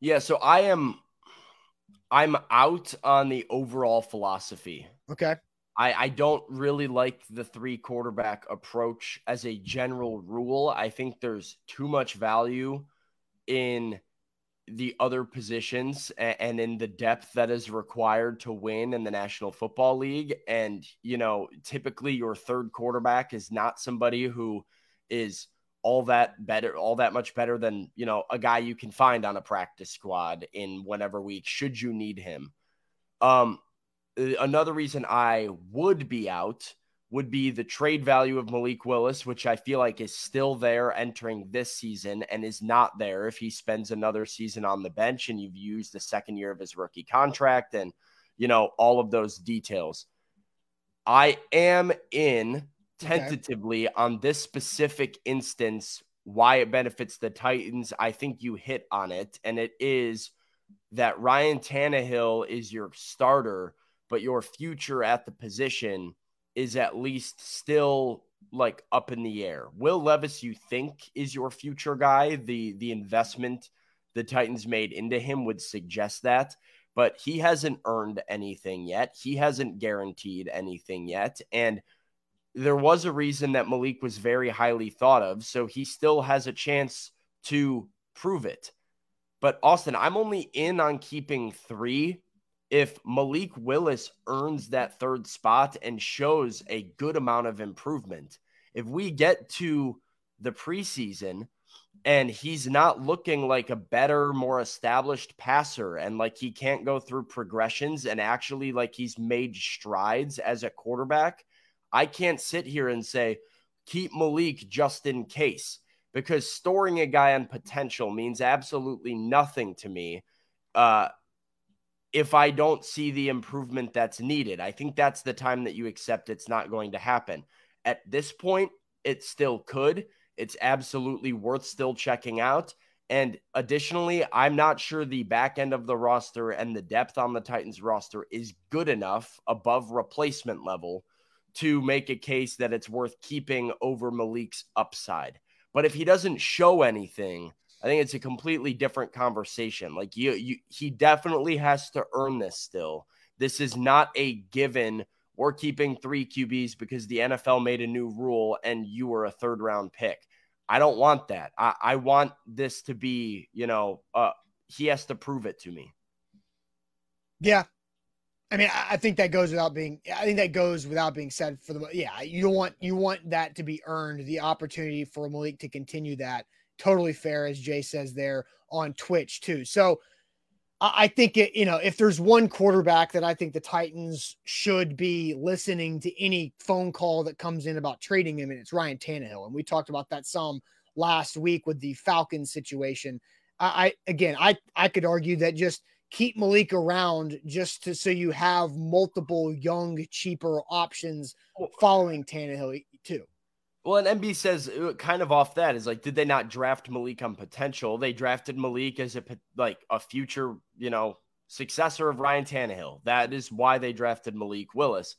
Yeah. So I am, I'm out on the overall philosophy. Okay. I, I don't really like the three quarterback approach as a general rule. I think there's too much value in the other positions and in the depth that is required to win in the National Football League. And, you know, typically your third quarterback is not somebody who is all that better, all that much better than, you know, a guy you can find on a practice squad in whatever week, should you need him. Um, another reason I would be out would be the trade value of Malik Willis, which I feel like is still there entering this season and is not there if he spends another season on the bench and you've used the second year of his rookie contract and you know, all of those details. I am in tentatively okay. on this specific instance why it benefits the Titans. I think you hit on it, and it is that Ryan Tannehill is your starter, but your future at the position is at least still like up in the air. Will Levis, you think is your future guy? The the investment the Titans made into him would suggest that, but he hasn't earned anything yet. He hasn't guaranteed anything yet, and there was a reason that Malik was very highly thought of, so he still has a chance to prove it. But Austin, I'm only in on keeping three if Malik Willis earns that third spot and shows a good amount of improvement. If we get to the preseason and he's not looking like a better, more established passer and like he can't go through progressions and actually like he's made strides as a quarterback, I can't sit here and say, keep Malik just in case because storing a guy on potential means absolutely nothing to me. Uh, if I don't see the improvement that's needed. I think that's the time that you accept it's not going to happen. At this point, it still could. It's absolutely worth still checking out. And additionally, I'm not sure the back end of the roster and the depth on the Titans roster is good enough above replacement level to make a case that it's worth keeping over Malik's upside. But if he doesn't show anything, I think it's a completely different conversation. Like you, you he definitely has to earn this still. This is not a given. We're keeping three QBs because the NFL made a new rule and you were a third round pick. I don't want that. I, I want this to be, you know, uh, he has to prove it to me. Yeah. I mean, I think that goes without being. I think that goes without being said. For the yeah, you want you want that to be earned. The opportunity for Malik to continue that totally fair, as Jay says there on Twitch too. So I think it, you know, if there's one quarterback that I think the Titans should be listening to any phone call that comes in about trading him, and it's Ryan Tannehill. And we talked about that some last week with the Falcons situation. I, I again, I I could argue that just keep Malik around just to so you have multiple young, cheaper options following Tannehill too. Well, and MB says uh, kind of off that is like, did they not draft Malik on potential? They drafted Malik as a like a future, you know, successor of Ryan Tannehill. That is why they drafted Malik Willis.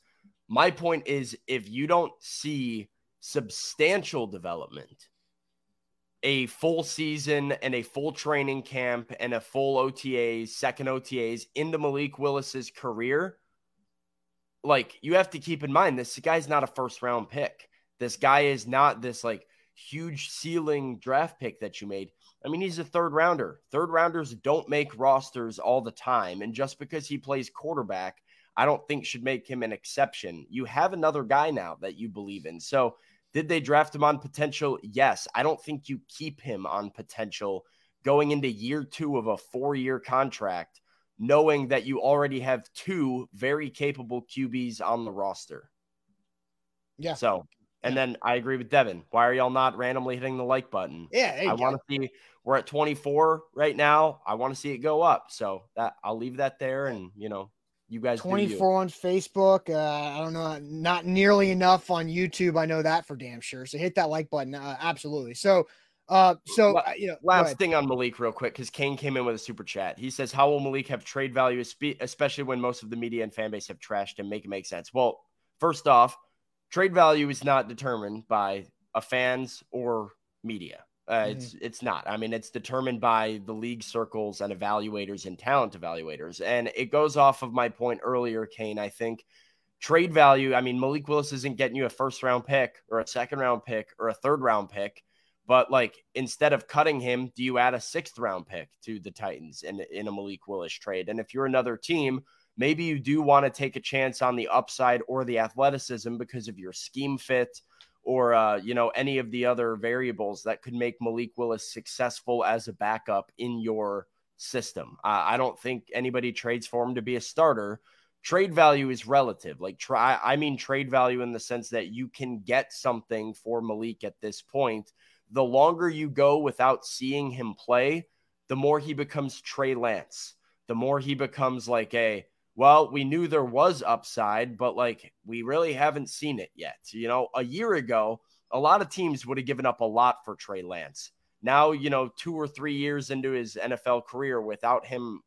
My point is, if you don't see substantial development, a full season and a full training camp and a full OTAs, second OTAs into Malik Willis's career, like you have to keep in mind this guy's not a first round pick. This guy is not this like huge ceiling draft pick that you made. I mean, he's a third rounder. Third rounders don't make rosters all the time. And just because he plays quarterback, I don't think should make him an exception. You have another guy now that you believe in. So, did they draft him on potential? Yes. I don't think you keep him on potential going into year two of a four year contract, knowing that you already have two very capable QBs on the roster. Yeah. So and then I agree with Devin. Why are y'all not randomly hitting the like button? Yeah, I want to see. We're at 24 right now. I want to see it go up. So that I'll leave that there, and you know, you guys. 24 on Facebook. Uh, I don't know, not nearly enough on YouTube. I know that for damn sure. So hit that like button. Uh, absolutely. So. Uh, so uh, you know, last thing on Malik, real quick, because Kane came in with a super chat. He says, "How will Malik have trade value, especially when most of the media and fan base have trashed him? Make it make sense." Well, first off, trade value is not determined by a fans or media. Uh, mm-hmm. It's it's not. I mean, it's determined by the league circles and evaluators and talent evaluators, and it goes off of my point earlier, Kane. I think trade value. I mean, Malik Willis isn't getting you a first round pick or a second round pick or a third round pick, but like instead of cutting him, do you add a sixth round pick to the Titans in in a Malik Willis trade? And if you're another team maybe you do want to take a chance on the upside or the athleticism because of your scheme fit or uh, you know any of the other variables that could make Malik Willis successful as a backup in your system. I don't think anybody trades for him to be a starter. Trade value is relative. Like try, I mean trade value in the sense that you can get something for Malik at this point. The longer you go without seeing him play, the more he becomes Trey Lance. The more he becomes like a well, we knew there was upside, but like we really haven't seen it yet. You know, a year ago, a lot of teams would have given up a lot for Trey Lance. Now, you know, two or three years into his NFL career without him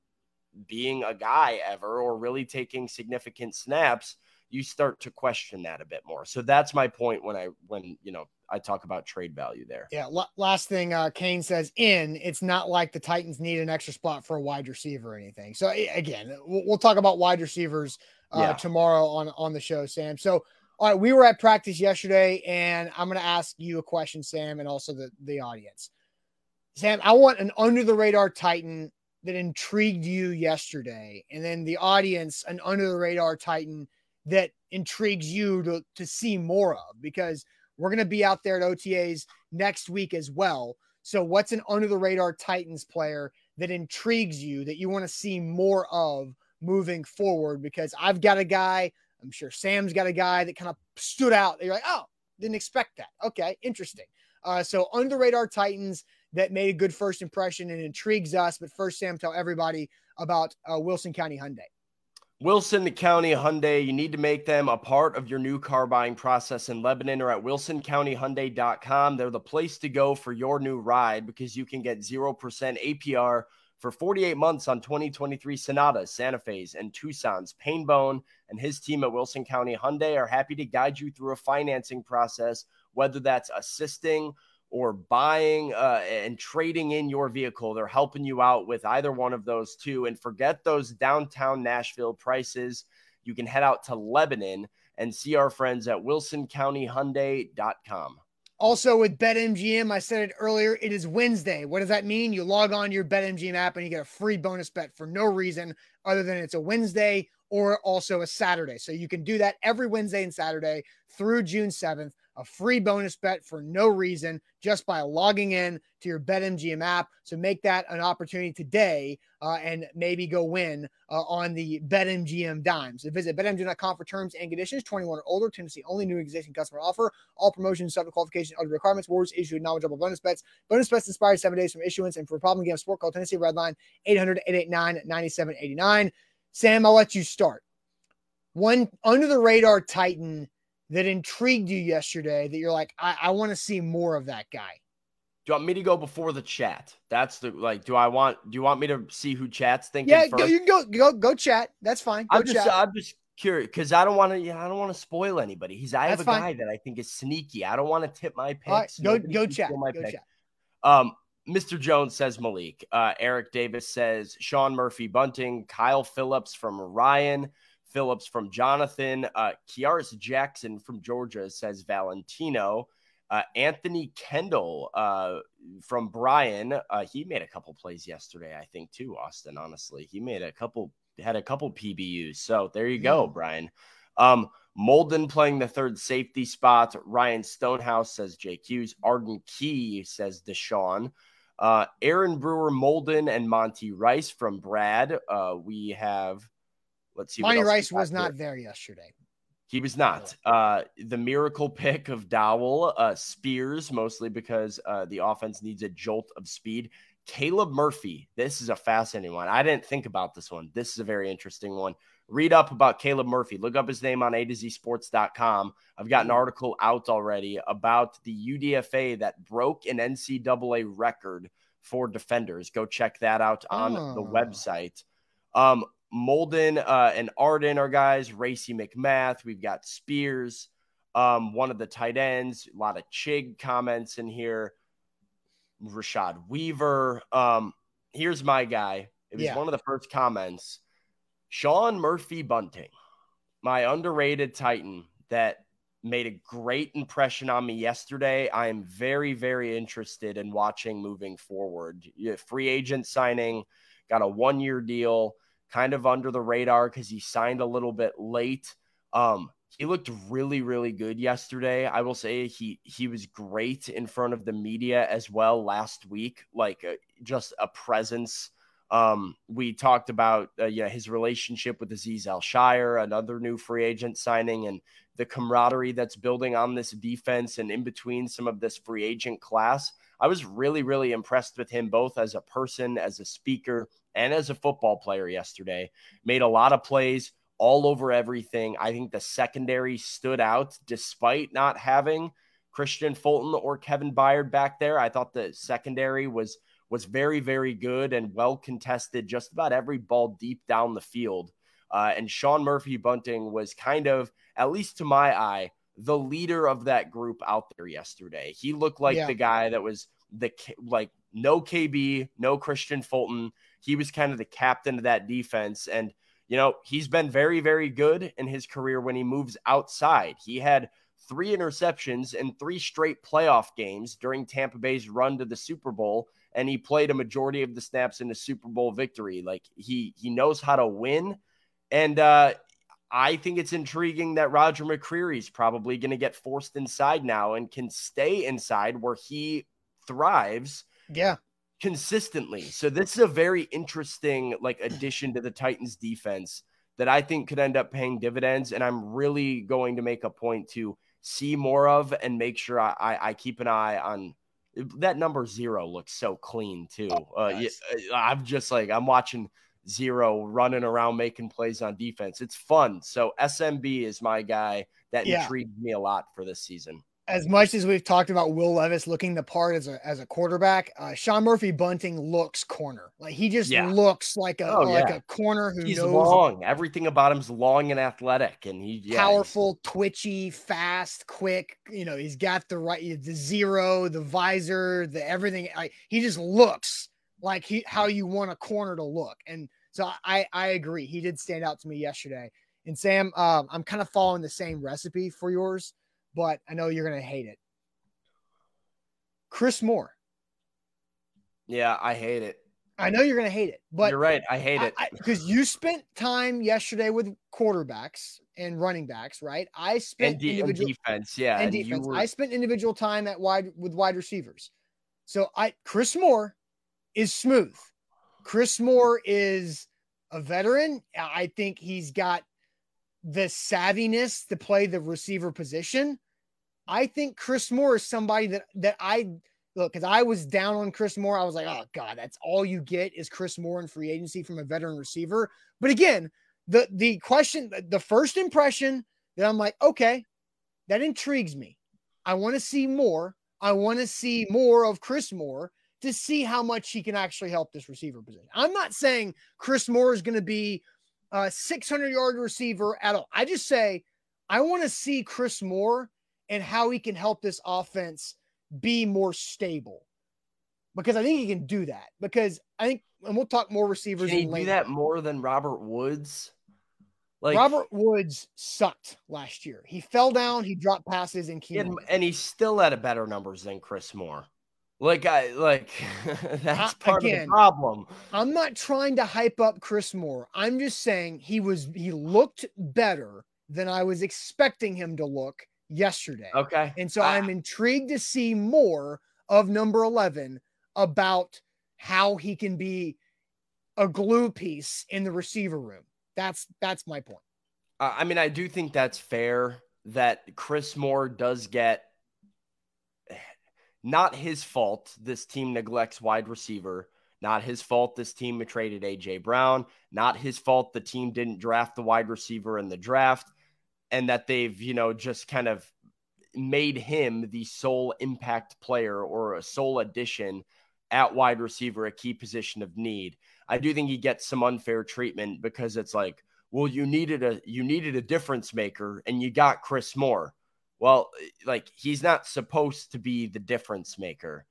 being a guy ever or really taking significant snaps, you start to question that a bit more. So that's my point when I when you know I talk about trade value there. Yeah. L- last thing, uh, Kane says in. It's not like the Titans need an extra spot for a wide receiver or anything. So again, we'll, we'll talk about wide receivers uh, yeah. tomorrow on on the show, Sam. So all right, we were at practice yesterday, and I'm going to ask you a question, Sam, and also the the audience. Sam, I want an under the radar Titan that intrigued you yesterday, and then the audience an under the radar Titan that intrigues you to to see more of because we're going to be out there at OTAs next week as well. So, what's an under the radar Titans player that intrigues you that you want to see more of moving forward? Because I've got a guy, I'm sure Sam's got a guy that kind of stood out. You're like, oh, didn't expect that. Okay, interesting. Uh, so, under the radar Titans that made a good first impression and intrigues us. But first, Sam, tell everybody about uh, Wilson County Hyundai. Wilson County Hyundai, you need to make them a part of your new car buying process in Lebanon or at wilsoncountyhyundai.com. They're the place to go for your new ride because you can get 0% APR for 48 months on 2023 Sonata, Santa Fe's, and Tucson's. Painbone and his team at Wilson County Hyundai are happy to guide you through a financing process, whether that's assisting or buying uh, and trading in your vehicle. They're helping you out with either one of those two. And forget those downtown Nashville prices. You can head out to Lebanon and see our friends at wilsoncountyhyundai.com. Also with BetMGM, I said it earlier, it is Wednesday. What does that mean? You log on your BetMGM app and you get a free bonus bet for no reason other than it's a Wednesday or also a Saturday. So you can do that every Wednesday and Saturday through June 7th a free bonus bet for no reason just by logging in to your BetMGM app. So make that an opportunity today uh, and maybe go win uh, on the BetMGM dimes. So visit BetMGM.com for terms and conditions. 21 or older, Tennessee only new existing customer offer. All promotions subject qualification, other requirements, Wars issued knowledgeable bonus bets. Bonus bets expire seven days from issuance. And for problem game sport, call Tennessee Redline 800 889 9789. Sam, I'll let you start. One under the radar Titan that intrigued you yesterday that you're like, I, I want to see more of that guy? Do you want me to go before the chat? That's the like. Do I want? Do you want me to see who chat's thinking? Yeah, first? You can go go go chat. That's fine. Go I'm just chat. I'm just curious because I don't want to. Yeah, I don't want to spoil anybody. He's I have a fine. guy that I think is sneaky. I don't want to tip my picks. Right, go go chat. My go pick. chat. Um, Mr. Jones says Malik. Uh, Eric Davis says Sean Murphy Bunting. Kyle Phillips from Ryan. Phillips from Jonathan. Uh, Kiaris Jackson from Georgia says Valentino. Uh, Anthony Kendall uh, from Brian. Uh, he made a couple plays yesterday, I think, too, Austin. Honestly, he made a couple, had a couple PBUs. So there you go. Brian. Um, Molden playing the third safety spot. Ryan Stonehouse says Hughes. Arden Key says Deshaun. Uh, Aaron Brewer, Molden, and Monty Rice from Brad. Uh, we have Let's see. Monty Rice was not there yesterday. He was not. Uh, the miracle pick of Dowell, uh, Spears, mostly because uh, the offense needs a jolt of speed. Caleb Murphy. This is a fascinating one. I didn't think about this one. This is a very interesting one. Read up about Caleb Murphy. Look up his name on A to Z Sports.com. I've got an article out already about the UDFA that broke an NCAA record for defenders. Go check that out on oh. the website. Um, Molden uh, and Arden are guys. Racey McMath. We've got Spears, um, one of the tight ends. A lot of Chig comments in here. Rashad Weaver. Um, here's my guy. It was yeah. one of the first comments. Sean Murphy Bunting, my underrated Titan that made a great impression on me yesterday. I am very, very interested in watching moving forward. Free agent signing, got a one year deal kind of under the radar because he signed a little bit late. Um, he looked really, really good yesterday. I will say he he was great in front of the media as well last week, like uh, just a presence. Um, we talked about uh, his relationship with Azeez Al-Shaair, another new free agent signing, and the camaraderie that's building on this defense and in between some of this free agent class. I was really, really impressed with him both as a person, as a speaker, and as a football player yesterday. Made a lot of plays all over everything. I think the secondary stood out despite not having Kristian Fulton or Kevin Byard back there. I thought the secondary was was very, very good and well contested just about every ball deep down the field. Uh, and Sean Murphy Bunting was kind of, at least to my eye, the leader of that group out there yesterday. He looked like yeah. the guy that was the like no KB, no Kristian Fulton. He was kind of the captain of that defense. And, you know, he's been very, very good in his career when he moves outside. He had three interceptions in three straight playoff games during Tampa Bay's run to the Super Bowl and he played a majority of the snaps in the Super Bowl victory. Like he he knows how to win, and uh, I think it's intriguing that Roger McCreary is probably going to get forced inside now and can stay inside where he thrives. Yeah. Consistently. So this is a very interesting like addition to the Titans defense that I think could end up paying dividends. And I'm really going to make a point to see more of and make sure I, I, I keep an eye on that number zero looks so clean too. Oh, uh, nice. Uh, I'm just like I'm watching zero running around making plays on defense. It's fun. So SMB is my guy that yeah. intrigued me a lot for this season as much as we've talked about Will Levis looking the part as a as a quarterback, uh, Sean Murphy Bunting looks corner. Like he just yeah. looks like a oh, like yeah. a corner who he's knows long. Everything about him's long and athletic, and he yeah, powerful, twitchy, fast, quick. You know, he's got the right the zero, the visor, the everything. Like he just looks like he how you want a corner to look. And so I I agree. He did stand out to me yesterday. And Sam, um, I'm kind of following the same recipe for yours but I know you're going to hate it. Chris Moore. Yeah, I hate it. I know you're going to hate it, but you're right. I hate it because you spent time yesterday with quarterbacks and running backs, right? I spent and, individual and defense, yeah, and, and defense. Were... I spent individual time at wide with wide receivers. So I Chris Moore is smooth. Chris Moore is a veteran. I think he's got the savviness to play the receiver position. I think Chris Moore is somebody that that I look because I was down on Chris Moore. I was like, oh god, that's all you get is Chris Moore in free agency from a veteran receiver. But again, the the question, the first impression that I'm like, okay, that intrigues me. I want to see more. I want to see more of Chris Moore to see how much he can actually help this receiver position. I'm not saying Chris Moore is going to be Uh, a 600 yard receiver at all. I just say, I want to see Chris Moore and how he can help this offense be more stable because I think he can do that. Because I think, and we'll talk more receivers. Can he do that more than Robert Woods? Like Robert Woods sucked last year. He fell down. He dropped passes and and, and he's still at a better numbers than Chris Moore. Like I like that's part Again, of the problem. I'm not trying to hype up Chris Moore. I'm just saying he was he looked better than I was expecting him to look yesterday. Okay. And so ah. I'm intrigued to see more of number 11 about how he can be a glue piece in the receiver room. That's that's my point. I mean, I do think that's fair that Chris Moore does get not his fault this team neglects wide receiver. Not his fault this team traded AJ Brown. Not his fault the team didn't draft the wide receiver in the draft and that they've, you know, just kind of made him the sole impact player or a sole addition at wide receiver, a key position of need. I do think he gets some unfair treatment because it's like, well, you needed a you needed a difference maker and you got Chris Moore. Well, eh, like he's not supposed to be the difference maker.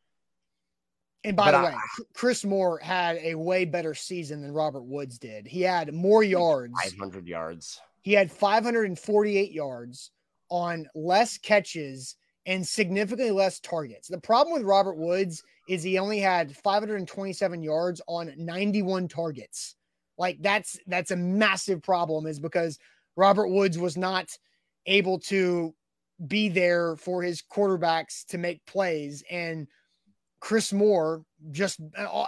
And by but the I, way, Chris Moore had a way better season than Robert Woods did. He had more yards, 500 yards. He had 548 yards on less catches and significantly less targets. The problem with Robert Woods is he only had 527 yards on 91 targets. Like that's that's a massive problem is because Robert Woods was not able to be there for his quarterbacks to make plays. And Chris Moore just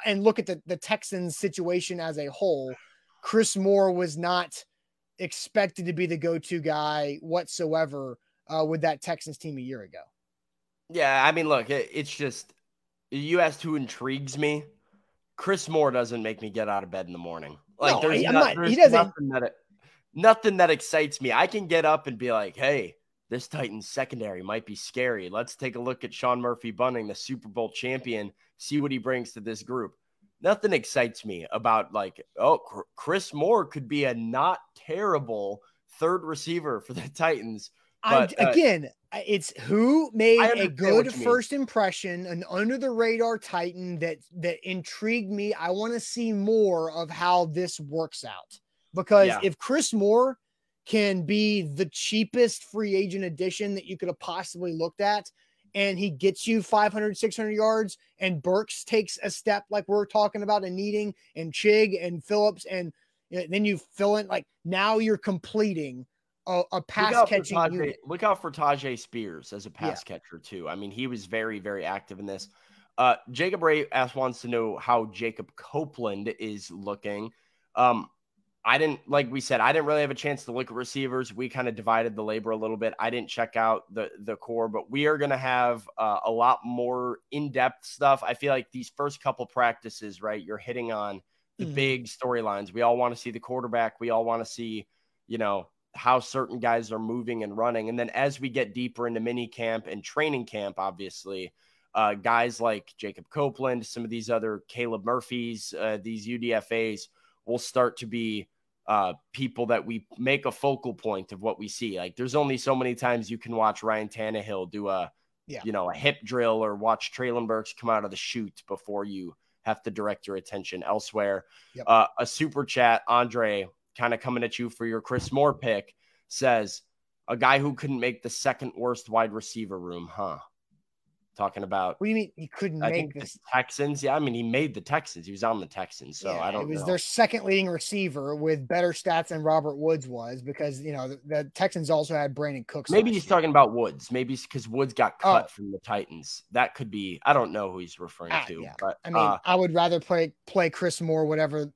and look at the, the Texans situation as a whole. Chris Moore was not expected to be the go-to guy whatsoever uh, with that Texans team a year ago. Yeah, I mean, look, it, it's just you asked who intrigues me. Chris Moore doesn't make me get out of bed in the morning. Like No, there's, he- I'm not- not- there's he doesn't- nothing that nothing that excites me. I can get up and be like, hey, this Titans secondary might be scary. Let's take a look at Sean Murphy Bunting, the Super Bowl champion, see what he brings to this group. Nothing excites me about like, oh, Chris Moore could be a not terrible third receiver for the Titans. But, uh, again, it's who made a good first impression, an under the radar Titan that that intrigued me. I want to see more of how this works out because Yeah. if Chris Moore can be the cheapest free agent addition that you could have possibly looked at, and he gets you 500, 600 yards, and Burks takes a step like we're talking about and needing, and Chig and Phillips, and you know, then you fill in like now you're completing a, a pass catching Tyjae, unit. look out for Tyjae Spears as a pass catcher too. I mean, he was very, very active in this. Uh, Jacob Ray asks wants to know how Jacob Copeland is looking. Um, I didn't like we said, I didn't really have a chance to look at receivers. We kind of divided the labor a little bit. I didn't check out the the core, but we are going to have uh, a lot more in depth stuff. I feel like these first couple practices, right? You're hitting on the Mhm. big storylines. We all want to see the quarterback. We all want to see, you know, how certain guys are moving and running. And then as we get deeper into mini camp and training camp, obviously, uh, guys like Jacob Copeland, some of these other Caleb Murphys, uh, these UDFAs will start to be uh, people that we make a focal point of what we see. Like there's only so many times you can watch Ryan Tannehill do a, Yeah. you know, a hip drill or watch Treylon Burks come out of the chute before you have to direct your attention elsewhere. Yep. Uh, a super chat, Andre, kind of coming at you for your Chris Moore pick, says a guy who couldn't make the second worst wide receiver room, huh? Talking about, What do you mean you couldn't I make the Texans. Yeah, I mean, he made the Texans. He was on the Texans, so Yeah, I don't know. It was know. their second leading receiver with better stats than Robert Woods was because you know the, the Texans also had Brandin Cooks. Maybe he's year. talking about Woods. Maybe because Woods got Oh. cut from the Titans. That could be. I don't know who he's referring Ah, to, yeah. but I mean, uh, I would rather play play Chris Moore, whatever,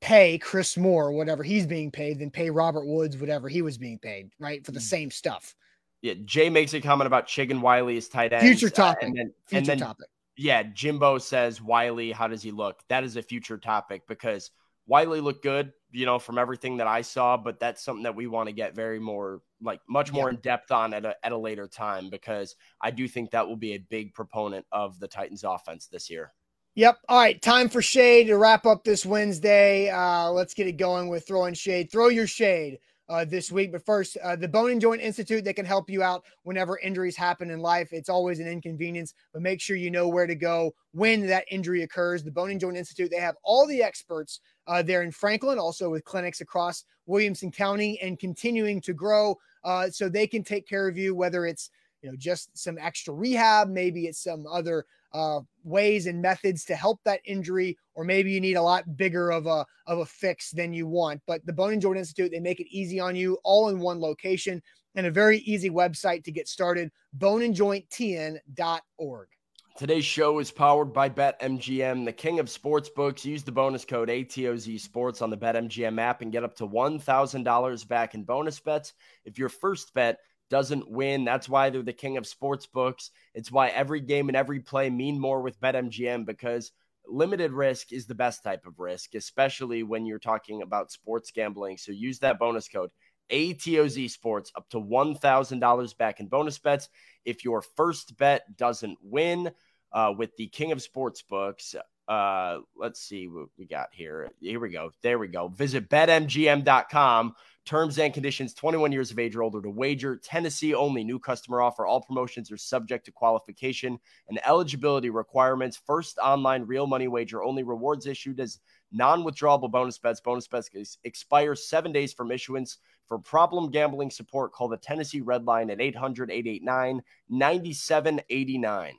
pay Chris Moore whatever he's being paid than pay Robert Woods whatever he was being paid, right? For the same stuff. Yeah, Jay makes a comment about Chicken Wiley as tight end. Future topic. and then, Future and then topic. yeah, Jimbo says Whyle, how does he look? That is a future topic because Whyle looked good, you know, from everything that I saw, but that's something that we want to get very more like much more Yeah. in depth on at a, at a later time because I do think that will be a big proponent of the Titans offense this year. Yep. All right. Time for shade to wrap up this Wednesday. Uh, let's get it going with throwing shade. Throw your shade uh, this week. But first, uh, the Bone and Joint Institute, they can help you out whenever injuries happen in life. It's always an inconvenience, but make sure you know where to go when that injury occurs. The Bone and Joint Institute, they have all the experts uh, there in Franklin, also with clinics across Williamson County and continuing to grow. Uh, so they can take care of you, whether it's you know just some extra rehab, maybe it's some other uh, ways and methods to help that injury, or maybe you need a lot bigger of a of a fix than you want. But the Bone and Joint Institute, they make it easy on you, all in one location, and a very easy website to get started: boneandjointtn.org. Today's show is powered by BetMGM, the king of sports books. Use the bonus code ATOZ Sports on the BetMGM app and get up to $1,000 back in bonus bets if your first bet doesn't win. That's why they're the king of sports books. It's why every game and every play mean more with BetMGM because limited risk is the best type of risk, especially when you're talking about sports gambling. So use that bonus code ATOZ Sports up to $1,000 back in bonus bets if your first bet doesn't win uh, with the king of sportsbooks. Uh, let's see what we got here. Here we go. There we go. Visit betmgm.com. Terms and conditions 21 years of age or older to wager. Tennessee only. New customer offer. All promotions are subject to qualification and eligibility requirements. First online real money wager only. Rewards issued as non withdrawable bonus bets. Bonus bets ex- expire seven days from issuance. For problem gambling support, call the Tennessee Red Line at 800 889 9789.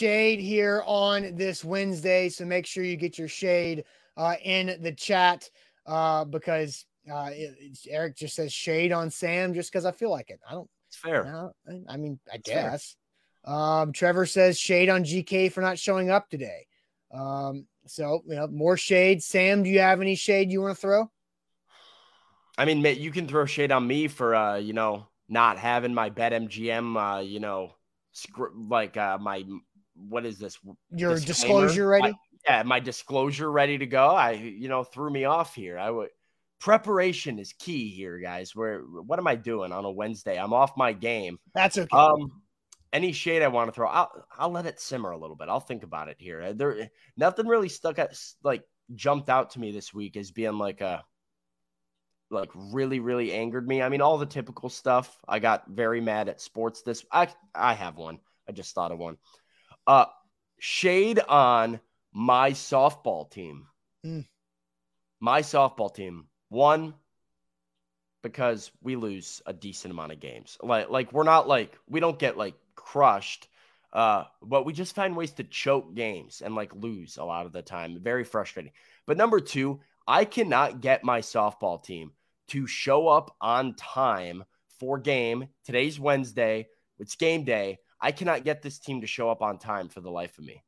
Shade here on this Wednesday. So make sure you get your shade uh, in the chat uh, because uh, it- Eric just says shade on Sam just because I feel like it. I don't It's fair. I- I mean, I It's guess. Um, Trevor says shade on GK for not showing up today. Um, so, you know, more shade. Sam, do you have any shade you want to throw? I mean, you can throw shade on me for, uh, you know, not having my BetMGM, uh, you know, like uh, my what is this? Your Disclaimer? disclosure ready? My, yeah, my disclosure ready to go. I you know threw me off here. I would preparation is key here, guys. Where what am I doing on a Wednesday? I'm off my game. That's okay. Um, any shade I want to throw, I'll I'll let it simmer a little bit. I'll think about it here. There, nothing really stuck at like jumped out to me this week as being like a like really really angered me. I mean, all the typical stuff. I got very mad at sports. This I I have one. I just thought of one. Uh, shade on my softball team. Mm. My softball team. One, because we lose a decent amount of games. Like like we're not like we don't get like crushed. Uh, but we just find ways to choke games and like lose a lot of the time. Very frustrating. But number two, I cannot get my softball team to show up on time for game. Today's Wednesday. It's game day. I cannot get this team to show up on time for the life of me.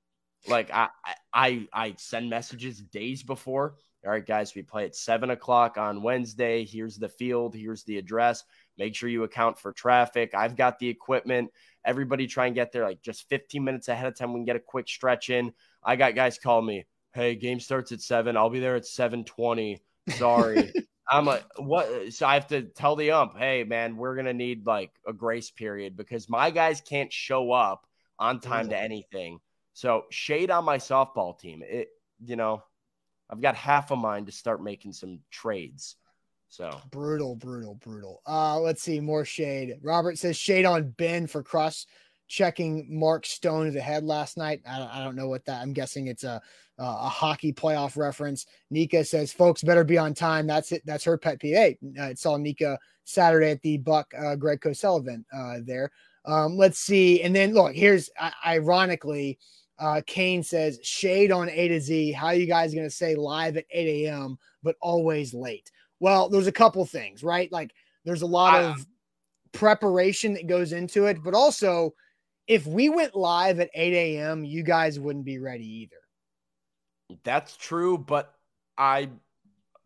Like I, I, I send messages days before. All right, guys, we play at seven o'clock on Wednesday. Here's the field. Here's the address. Make sure you account for traffic. I've got the equipment. Everybody try and get there like just 15 minutes ahead of time. We can get a quick stretch in. I got guys call me, hey, game starts at seven. I'll be there at 720. Sorry. I'm like, what? So I have to tell the ump, hey, man, we're going to need like a grace period because my guys can't show up on time to anything. So shade on my softball team. It, you know, I've got half a mind to start making some trades. So brutal, brutal, brutal. Uh, let's see more shade. Robert says shade on Ben for cross checking Mark Stone the head last night. I don't, I don't know what that. I'm guessing it's a a hockey playoff reference. Nika says, "Folks better be on time." That's it. That's her pet peeve. Hey, I saw Nika Saturday at the Buck uh, Greg Cosell event uh, there. Um, let's see, and then look. Here's uh, ironically, uh, Kane says, "Shade on A to Z." How you guys going to say live at 8 a.m. but always late? Well, there's a couple things, right? Like there's a lot of preparation that goes into it, but also if we went live at 8 a.m., you guys wouldn't be ready either. That's true, but I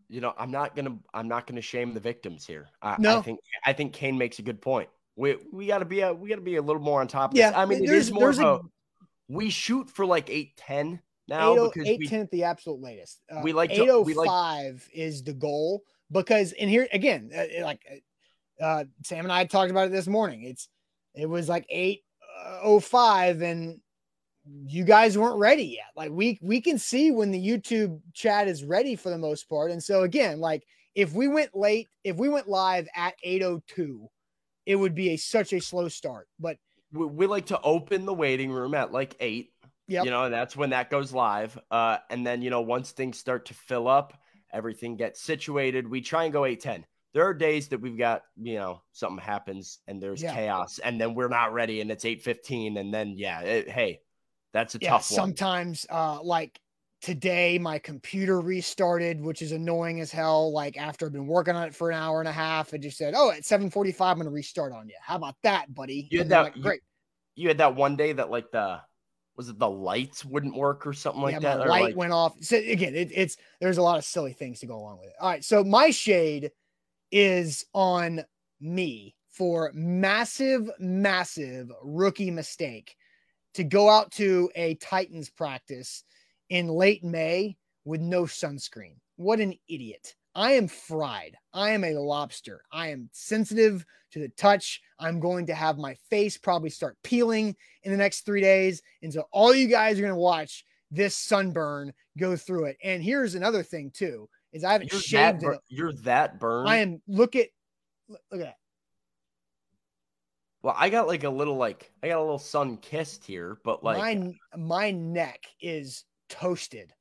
you know, I'm not gonna I'm not gonna shame the victims here. I, no. I think I think Kane makes a good point. We we gotta be a we gotta be a little more on top of yeah, this. I mean, it is more a, we shoot for like eight ten now 8, because 8 we, 10 at the absolute latest. Uh, we like 805 we like, oh is the goal because and here again, uh, like uh, Sam and I talked about it this morning. It's it was like 805 and you guys weren't ready yet. Like we we can see when the YouTube chat is ready for the most part. And so again, like if we went late, if we went live at 802, it would be a such a slow start. But we, we like to open the waiting room at like eight. Yeah. You know, and that's when that goes live. Uh, and then, you know, once things start to fill up, everything gets situated. We try and go 810. There are days that we've got, you know, something happens and there's yeah. chaos and then we're not ready and it's 815. And then, yeah, it, hey, that's a yeah, tough one. Sometimes, uh, like today, my computer restarted, which is annoying as hell. Like after I've been working on it for an hour and a half, it just said, "Oh, at 7:45, I'm to restart on you." How about that, buddy? You had that like, great. You, you, had that one day that like the was it the lights wouldn't work or something like yeah, that? light like... went off. So again, it, it's there's a lot of silly things to go along with it. All right, so my shade is on me for massive, massive rookie mistake to go out to a Titans practice in late May with no sunscreen. What an idiot. I am fried. I am a lobster. I am sensitive to the touch. I'm going to have my face probably start peeling in the next three days. And so all you guys are going to watch this sunburn go through it. And here's another thing too, is I haven't you're shaved that, it. You're that burned. I am look at look at that. Well, I got like a little like I got a little sun kissed here, but like my my neck is toasted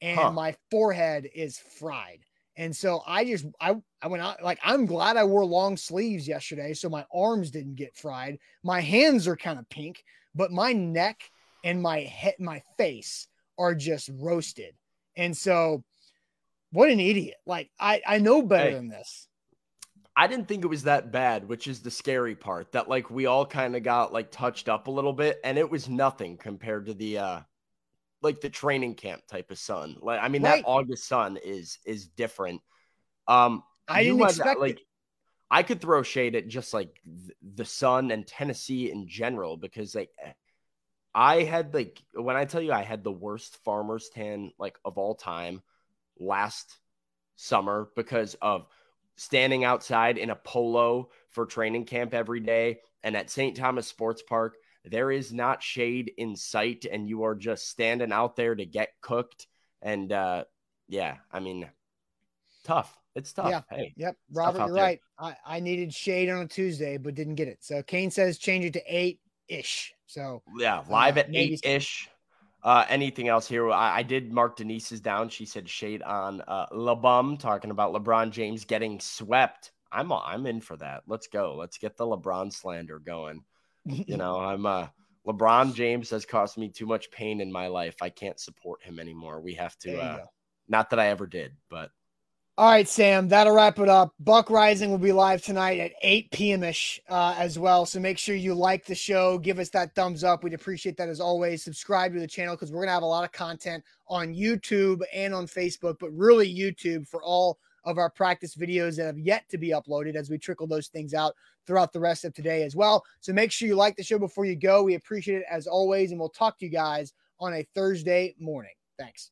and huh. my forehead is fried. And so I just I I went out like I'm glad I wore long sleeves yesterday so my arms didn't get fried. My hands are kind of pink, but my neck and my head my face are just roasted. And so what an idiot. Like I I know better hey, than this. I didn't think it was that bad, which is the scary part that like we all kind of got like touched up a little bit and it was nothing compared to the uh like the training camp type of sun. Like I mean right. that August sun is is different. Um I didn't expect like it. I could throw shade at just like the Sun and Tennessee in general because like I had like when I tell you I had the worst farmer's tan like of all time last summer because of standing outside in a polo for training camp every day and at St. Thomas Sports Park there is not shade in sight and you are just standing out there to get cooked and uh yeah, I mean tough. It's tough. Yeah. Hey. Yep. Robert, you're right. I, I needed shade on a Tuesday, but didn't get it. So Kane says change it to eight ish. So yeah, live uh, at eight ish. Uh, anything else here? I, I, did mark Denise's down. She said shade on uh, LeBum talking about LeBron James getting swept. I'm I'm in for that. Let's go. Let's get the LeBron slander going. you know, I'm uh LeBron James has caused me too much pain in my life. I can't support him anymore. We have to uh, not that I ever did, but all right, Sam, that'll wrap it up. Buck Rising will be live tonight at 8 p.m. ish uh, as well. So make sure you like the show, give us that thumbs up. We'd appreciate that as always. Subscribe to the channel because we're going to have a lot of content on YouTube and on Facebook, but really YouTube for all of our practice videos that have yet to be uploaded as we trickle those things out throughout the rest of today as well. So make sure you like the show before you go. We appreciate it as always, and we'll talk to you guys on a Thursday morning. Thanks.